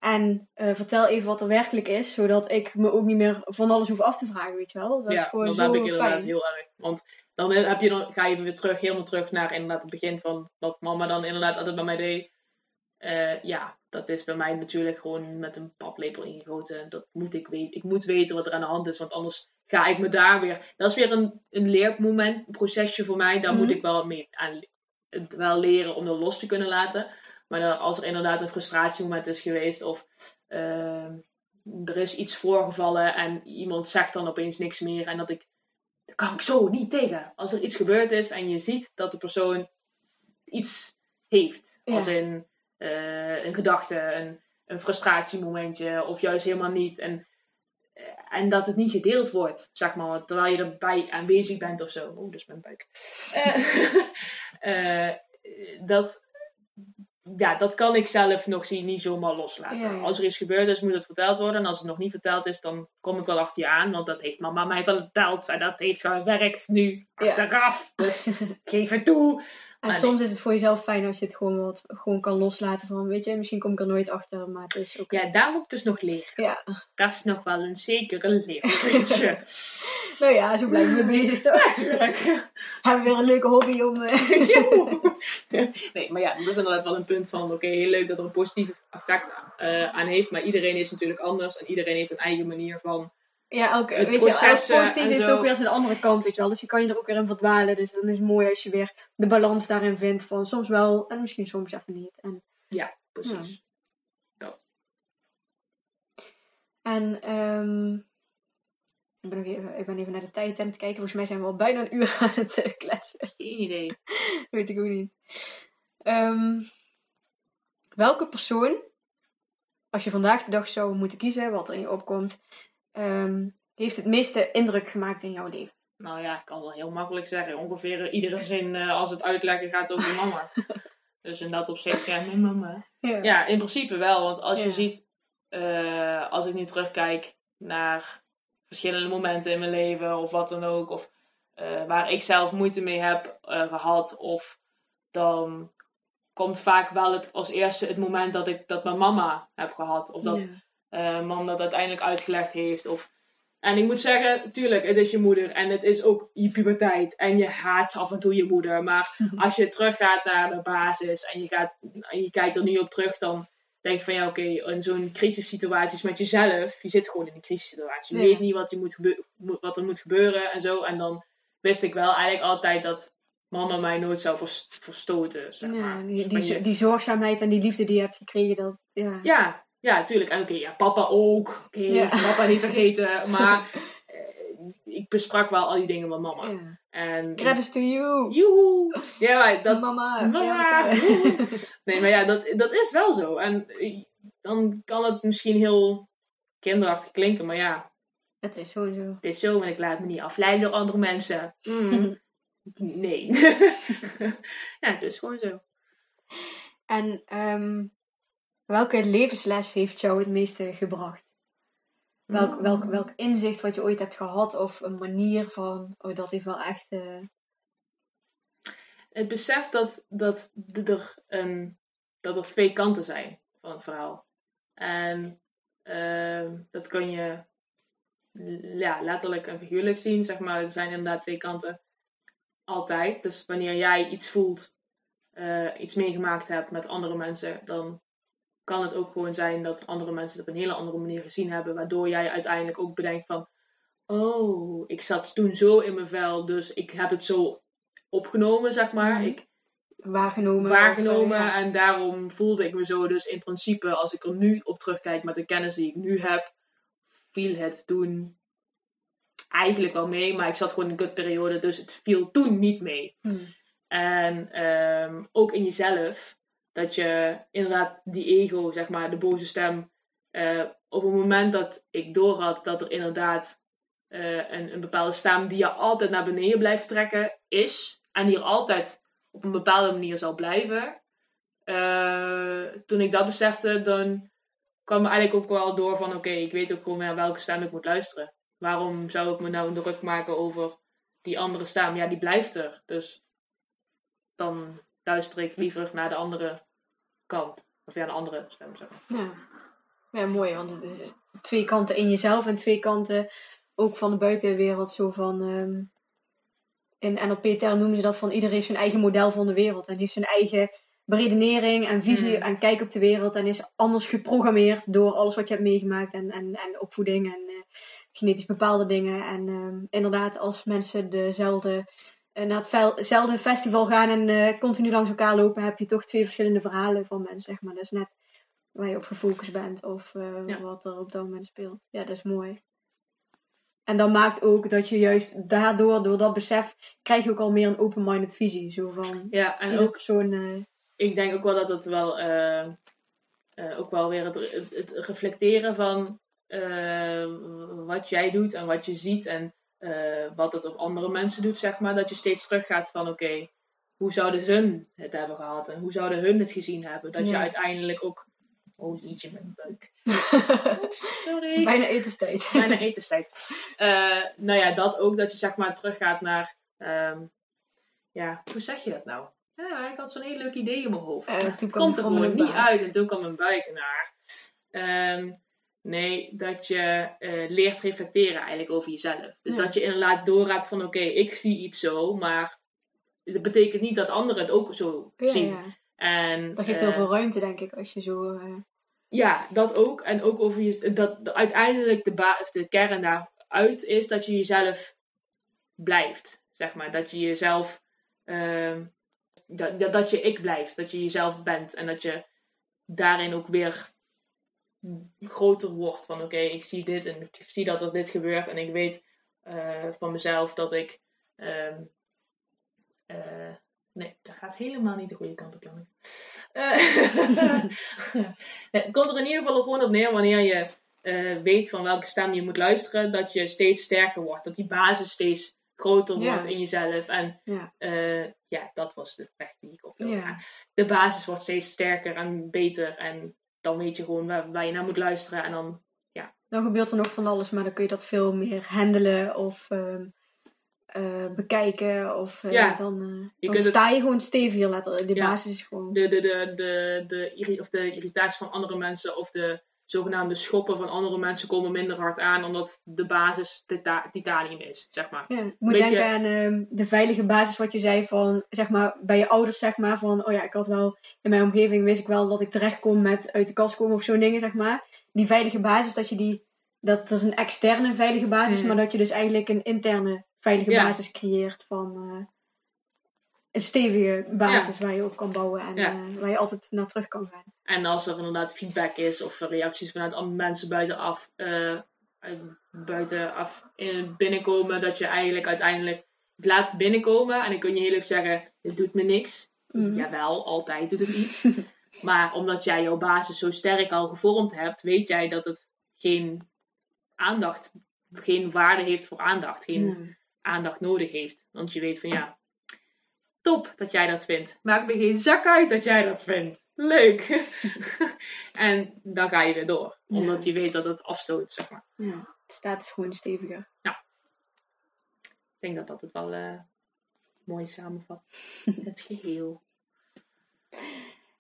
En eh, vertel even wat er werkelijk is, zodat ik me ook niet meer van alles hoef af te vragen, weet je wel. Dat is ja, gewoon dat zo heb ik inderdaad fijn. heel erg. Want dan, heb je dan ga je weer terug, helemaal terug naar inderdaad het begin van wat mama dan inderdaad altijd bij mij deed. Eh, ja, dat is bij mij natuurlijk gewoon met een paplepel ingegoten. Dat moet ik weten. Ik moet weten wat er aan de hand is, want anders ga ik me daar weer. Dat is weer een, een leermoment, een procesje voor mij. Daar Mhm. moet ik wel mee aan wel leren om dat los te kunnen laten. Maar dan, als er inderdaad een frustratiemoment is geweest of ehm, er is iets voorgevallen en iemand zegt dan opeens niks meer en dat ik dat kan ik zo niet tegen. Als er iets gebeurd is en je ziet dat de persoon iets heeft. Ja. Als in eh, een gedachte, een, een frustratiemomentje of juist helemaal niet. En, en dat het niet gedeeld wordt, zeg maar, terwijl je erbij aanwezig bent of zo. Oeh, dat is mijn buik. Eh, eh, dat, ja, dat kan ik zelf nog zien, niet zomaar loslaten. Ja, ja. Als er iets gebeurd is, moet het verteld worden. En als het nog niet verteld is, dan kom ik wel achter je aan. Want dat heeft mama mij verteld. En dat heeft gewerkt nu Ja. achteraf. Dus geef het toe. En Maar soms is het voor jezelf fijn als je het gewoon, wat, gewoon kan loslaten van, weet je, misschien kom ik er nooit achter, maar het is ook... Ja, daar moet ik dus nog leren. Ja. Dat is nog wel een zekere leerpuntje. Nou ja, zo blijven we bezig toch? Natuurlijk. Hebben we weer een leuke hobby om... eh, nee, maar ja, dat is inderdaad wel een punt van, oké, heel leuk dat er een positief effect eh, aan heeft. Maar iedereen is natuurlijk anders. En iedereen heeft een eigen manier van Ja, elke, Het weet je, elk positief heeft ook weer zijn andere kant, weet je wel. Dus je kan je er ook weer in verdwalen. Dus dan is het mooi als je weer de balans daarin vindt van soms wel en misschien soms even niet. En, precies. Dat. en ehm, ik, ben even, ik ben even naar de tijd aan het kijken. Volgens mij zijn we al bijna een uur aan het eh, kletsen. Geen idee. Weet ik ook niet. Ehm, welke persoon, als je vandaag de dag zou moeten kiezen, wat er in je opkomt, ehm, heeft het meeste indruk gemaakt in jouw leven? Nou ja, ik kan wel heel makkelijk zeggen. Ongeveer iedere zin uh, als het uitleggen gaat over mama. dus in dat opzicht, ja, mijn mama. Ja. ja, in principe wel. Want als je ziet, uh, als ik nu terugkijk naar verschillende momenten in mijn leven of wat dan ook. Of uh, waar ik zelf moeite mee heb gehad. Of dan komt vaak wel het, als eerste het moment dat ik dat mijn mama heb gehad. Of dat ja. Mam dat uiteindelijk uitgelegd heeft. Of en ik moet zeggen, tuurlijk, het is je moeder en het is ook je puberteit. En je haat af en toe je moeder. Maar als je teruggaat naar de basis en je, gaat, en je kijkt er nu op terug, dan denk je van ja, oké, in zo'n crisissituatie is met jezelf. Je zit gewoon in een crisissituatie. Je weet niet wat, je moet wat er moet gebeuren en zo. En dan wist ik wel eigenlijk altijd dat mama mij nooit zou verstoten. Zeg maar. Ja, die, die, die, zorgzaamheid en die liefde die je hebt gekregen, dat, ja. ja, ja, tuurlijk. En oké, ja, papa ook. Oké, papa niet vergeten. Maar eh, ik besprak wel al die dingen met mama. Ja. En, Credits to you. Joehoe. Ja, maar dat... Mama. Mama. nee, maar ja, dat, dat is wel zo. En eh, dan kan het misschien heel kinderachtig klinken, maar ja. Het is zo. Het is zo en ik laat me niet afleiden door andere mensen. Mm. nee. ja, het is gewoon zo. En um, Welke levensles heeft jou het meeste gebracht? Welk, welk, welk inzicht wat je ooit hebt gehad of een manier van, oh dat heeft wel echt... Uh... Het besef dat, dat, er, een, dat er twee kanten zijn van het verhaal. En uh, dat kun je ja, letterlijk en figuurlijk zien, zeg maar. Er zijn inderdaad twee kanten. Altijd. Dus wanneer jij iets voelt, uh, iets meegemaakt hebt met andere mensen, dan kan het ook gewoon zijn dat andere mensen het op een hele andere manier gezien hebben. Waardoor jij uiteindelijk ook bedenkt van, oh, ik zat toen zo in mijn vel, dus ik heb het zo opgenomen, zeg maar. Mhm. Ik, waargenomen. Waargenomen of, en daarom voelde ik me zo. Dus in principe, als ik er nu op terugkijk met de kennis die ik nu heb, viel het toen eigenlijk wel mee. Maar ik zat gewoon in een kutperiode, dus het viel toen niet mee. Mhm. En um, ook in jezelf dat je inderdaad die ego, zeg maar, de boze stem, uh, op het moment dat ik doorhad dat er inderdaad uh, een, een bepaalde stem die je altijd naar beneden blijft trekken is, en die er altijd op een bepaalde manier zal blijven, uh, toen ik dat besefte, dan kwam me eigenlijk ook wel door van oké, ik weet ook gewoon naar welke stem ik moet luisteren. Waarom zou ik me nou druk maken over die andere stem? Ja, die blijft er. Dus dan luister ik liever naar de andere kant. Of ja, een andere stem, zeg maar. Ja. ja, mooi, want het is twee kanten in jezelf en twee kanten ook van de buitenwereld. Zo van, um, in NLP-term noemen ze dat van iedereen heeft zijn eigen model van de wereld. En heeft zijn eigen beredenering en visie mm. en kijk op de wereld. En is anders geprogrammeerd door alles wat je hebt meegemaakt en, en, en opvoeding en uh, genetisch bepaalde dingen. En um, inderdaad, als mensen dezelfde naar hetzelfde festival gaan en uh, continu langs elkaar lopen, heb je toch twee verschillende verhalen van mensen, zeg maar. Dat is net waar je op gefocust bent of uh, wat er op dat moment speelt. Ja, dat is mooi. En dat maakt ook dat je juist daardoor, door dat besef, krijg je ook al meer een open-minded visie. Zo van, ja, en ook zo'n... ik denk ook wel dat het wel, ook wel weer het, het, het reflecteren van wat jij doet en wat je ziet en uh, wat het op andere mensen doet, zeg maar. Dat je steeds teruggaat van oké, hoe zouden ze het hebben gehad en hoe zouden hun het gezien hebben? Dat je uiteindelijk ook. Oh, liedje met een buik. sorry. Bijna etenstijd. Bijna etenstijd. Uh, nou ja, dat ook, dat je zeg maar teruggaat naar. Um, ja, hoe zeg je dat nou? Ja, ik had zo'n heel leuk idee in mijn hoofd. Uh, toen komt er gewoon niet uit en toen kwam mijn buik naar. Um, Nee, dat je uh, leert reflecteren eigenlijk over jezelf. Dus dat je inderdaad doorraakt van oké, ik zie iets zo, maar dat betekent niet dat anderen het ook zo zien. Ja. En, dat geeft heel eh, veel ruimte, denk ik, als je zo. Uh... Ja, dat ook. En ook over je, dat uiteindelijk de, ba de kern daaruit is dat je jezelf blijft. Zeg maar. Dat je jezelf. Ehm, dat, dat je ik blijft. Dat je jezelf bent. En dat je daarin ook weer groter wordt. Van oké, ik zie dit en ik zie dat er dit gebeurt. En ik weet uh, van mezelf dat ik. Um, uh, nee, dat gaat helemaal niet de goede kant op, Janne. Uh, het komt er in ieder geval gewoon op neer wanneer je eh, weet van welke stem je moet luisteren, dat je steeds sterker wordt. Dat die basis steeds groter Ja. wordt in jezelf. En Ja. eh, ja, dat was de weg die ik op wilde Ja. De basis wordt steeds sterker en beter. En dan weet je gewoon waar, waar je naar moet luisteren. En dan, Dan gebeurt er nog van alles, maar dan kun je dat veel meer handelen of ehm, eh, bekijken. Of eh, Ja. dan, eh, Je dan kunt het- sta je gewoon steviger letterlijk. De Ja. basis is gewoon... de, de, de, de, de, of de irritatie van andere mensen of de zogenaamde schoppen van andere mensen komen minder hard aan, omdat de basis tita- titanium is, zeg maar. Ja, ik moet Weet denken aan ehm, de veilige basis wat je zei van, zeg maar, bij je ouders, zeg maar, van, oh ja, ik had wel, in mijn omgeving wist ik wel dat ik terecht kom met uit de kast komen of zo'n dingen, zeg maar. Die veilige basis, dat je die, dat is een externe veilige basis, maar dat je dus eigenlijk een interne veilige Ja. basis creëert van eh, een stevige basis waar je op kan bouwen en Ja. eh, waar je altijd naar terug kan gaan. En als er inderdaad feedback is of reacties vanuit andere mensen buitenaf, eh, uit- buitenaf in binnenkomen, dat je eigenlijk uiteindelijk het laat binnenkomen. En dan kun je heel erg zeggen, dit doet me niks. Mhm. Jawel, altijd doet het iets. maar omdat jij jouw basis zo sterk al gevormd hebt, weet jij dat het geen aandacht, geen waarde heeft voor aandacht. Geen aandacht nodig heeft. Want je weet van ja, top dat jij dat vindt. Maakt me geen zak uit dat jij dat vindt. Leuk. en dan ga je weer door. Omdat je weet dat het afstoot, zeg maar. Ja, het staat gewoon steviger. Ik denk dat dat het wel eh, mooi samenvat. Het geheel.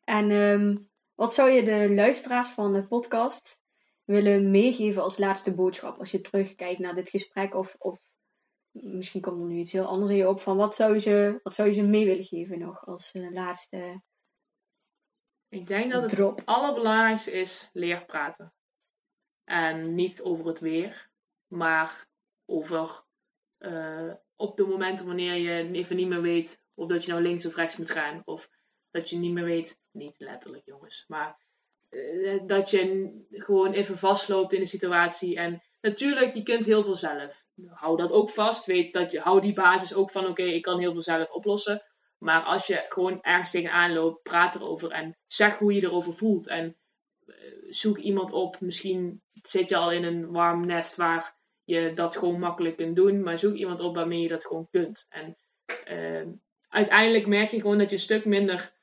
En ehm, wat zou je de luisteraars van de podcast willen meegeven als laatste boodschap? Als je terugkijkt naar dit gesprek of, of misschien komt er nu iets heel anders in je op. Van wat zou je ze, wat zou je ze mee willen geven nog als eh, laatste Ik denk dat het drop? allerbelangrijkste is leer praten. En niet over het weer, maar over eh, op de momenten wanneer je even niet meer weet of dat je nou links of rechts moet gaan. Of dat je niet meer weet, niet letterlijk jongens, maar eh, dat je gewoon even vastloopt in de situatie. En natuurlijk, je kunt heel veel zelf. Hou dat ook vast. Weet dat je, hou die basis ook van, oké, ik kan heel veel zelf oplossen. Maar als je gewoon ergens tegenaan loopt, praat erover en zeg hoe je erover voelt. En eh, zoek iemand op. Misschien zit je al in een warm nest waar je dat gewoon makkelijk kunt doen. Maar zoek iemand op waarmee je dat gewoon kunt. En eh, uiteindelijk merk je gewoon dat je een stuk minder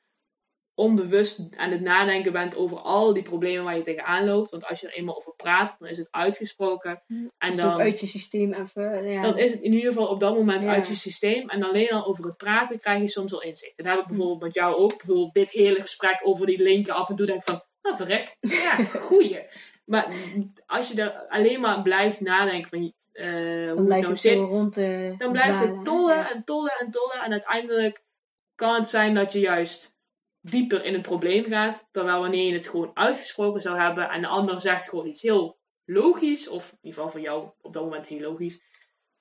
onbewust aan het nadenken bent over al die problemen waar je tegenaan loopt. Want als je er eenmaal over praat, dan is het uitgesproken. En En dan, uit je systeem even. Ja. dan is het in ieder geval op dat moment Ja. uit je systeem. En alleen al over het praten krijg je soms al inzicht. Dat heb ik bijvoorbeeld met jou ook. Bijvoorbeeld dit hele gesprek over die linken af en toe denk ik van, nou verrek, ja, goeie. Maar als je er alleen maar blijft nadenken van eh, hoe dan het blijft nou het zit, rond dan blijft het tollen ja. en tollen en tollen. En uiteindelijk kan het zijn dat je juist dieper in het probleem gaat. Terwijl wanneer je het gewoon uitgesproken zou hebben en de ander zegt gewoon iets heel logisch, of in ieder geval voor jou op dat moment heel logisch.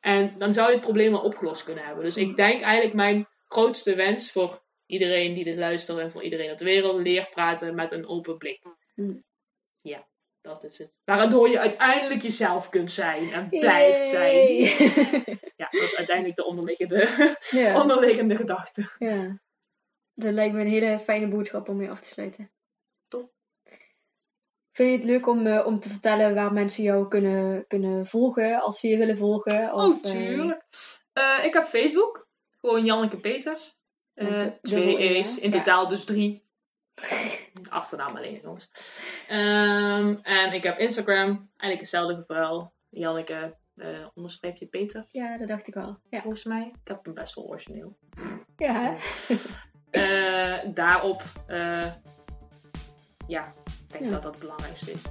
En dan zou je het probleem al opgelost kunnen hebben. Dus ik denk eigenlijk mijn grootste wens voor iedereen die dit luistert en voor iedereen op de wereld, leer praten met een open blik. Mm. Ja, dat is het. Waardoor je uiteindelijk jezelf kunt zijn en blijft zijn. Ja, dat is uiteindelijk de onderliggende, onderliggende gedachte. ja. Dat lijkt me een hele fijne boodschap om mee af te sluiten. Top. Vind je het leuk om, eh, om te vertellen waar mensen jou kunnen, kunnen volgen als ze je willen volgen? Of, Oh, tuurlijk. Eh, ik heb Facebook. Gewoon Janneke Peters. Met twee E, E's. In Ja. totaal dus drie. Achternaam alleen, jongens. Ehm, en ik heb Instagram. Eigenlijk hetzelfde verhaal. Janneke eh, onderstreepje Peter, ja, dat dacht ik al. Ja, volgens mij. Ik heb hem best wel origineel. ja hè? Eh, daarop, eh, ja, ik denk Ja. dat dat het belangrijkste is.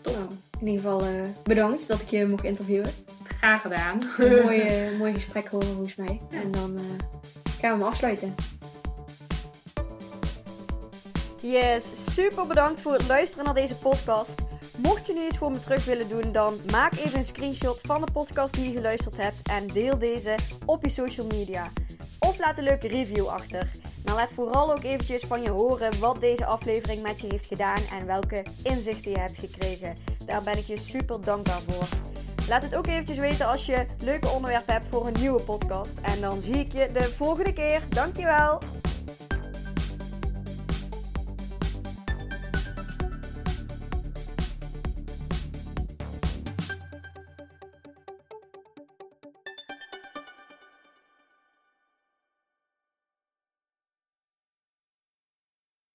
Top. Nou, in ieder geval eh, bedankt dat ik je mocht interviewen. Graag gedaan. Een mooi, mooi gesprek horen volgens mij. En dan eh, gaan we hem afsluiten. Yes, super bedankt voor het luisteren naar deze podcast. Mocht je nu iets voor me terug willen doen, dan maak even een screenshot van de podcast die je geluisterd hebt en deel deze op je social media. Of laat een leuke review achter. Maar laat vooral ook eventjes van je horen wat deze aflevering met je heeft gedaan en welke inzichten je hebt gekregen. Daar ben ik je super dankbaar voor. Laat het ook eventjes weten als je leuke onderwerpen hebt voor een nieuwe podcast. En dan zie ik je de volgende keer. Dankjewel!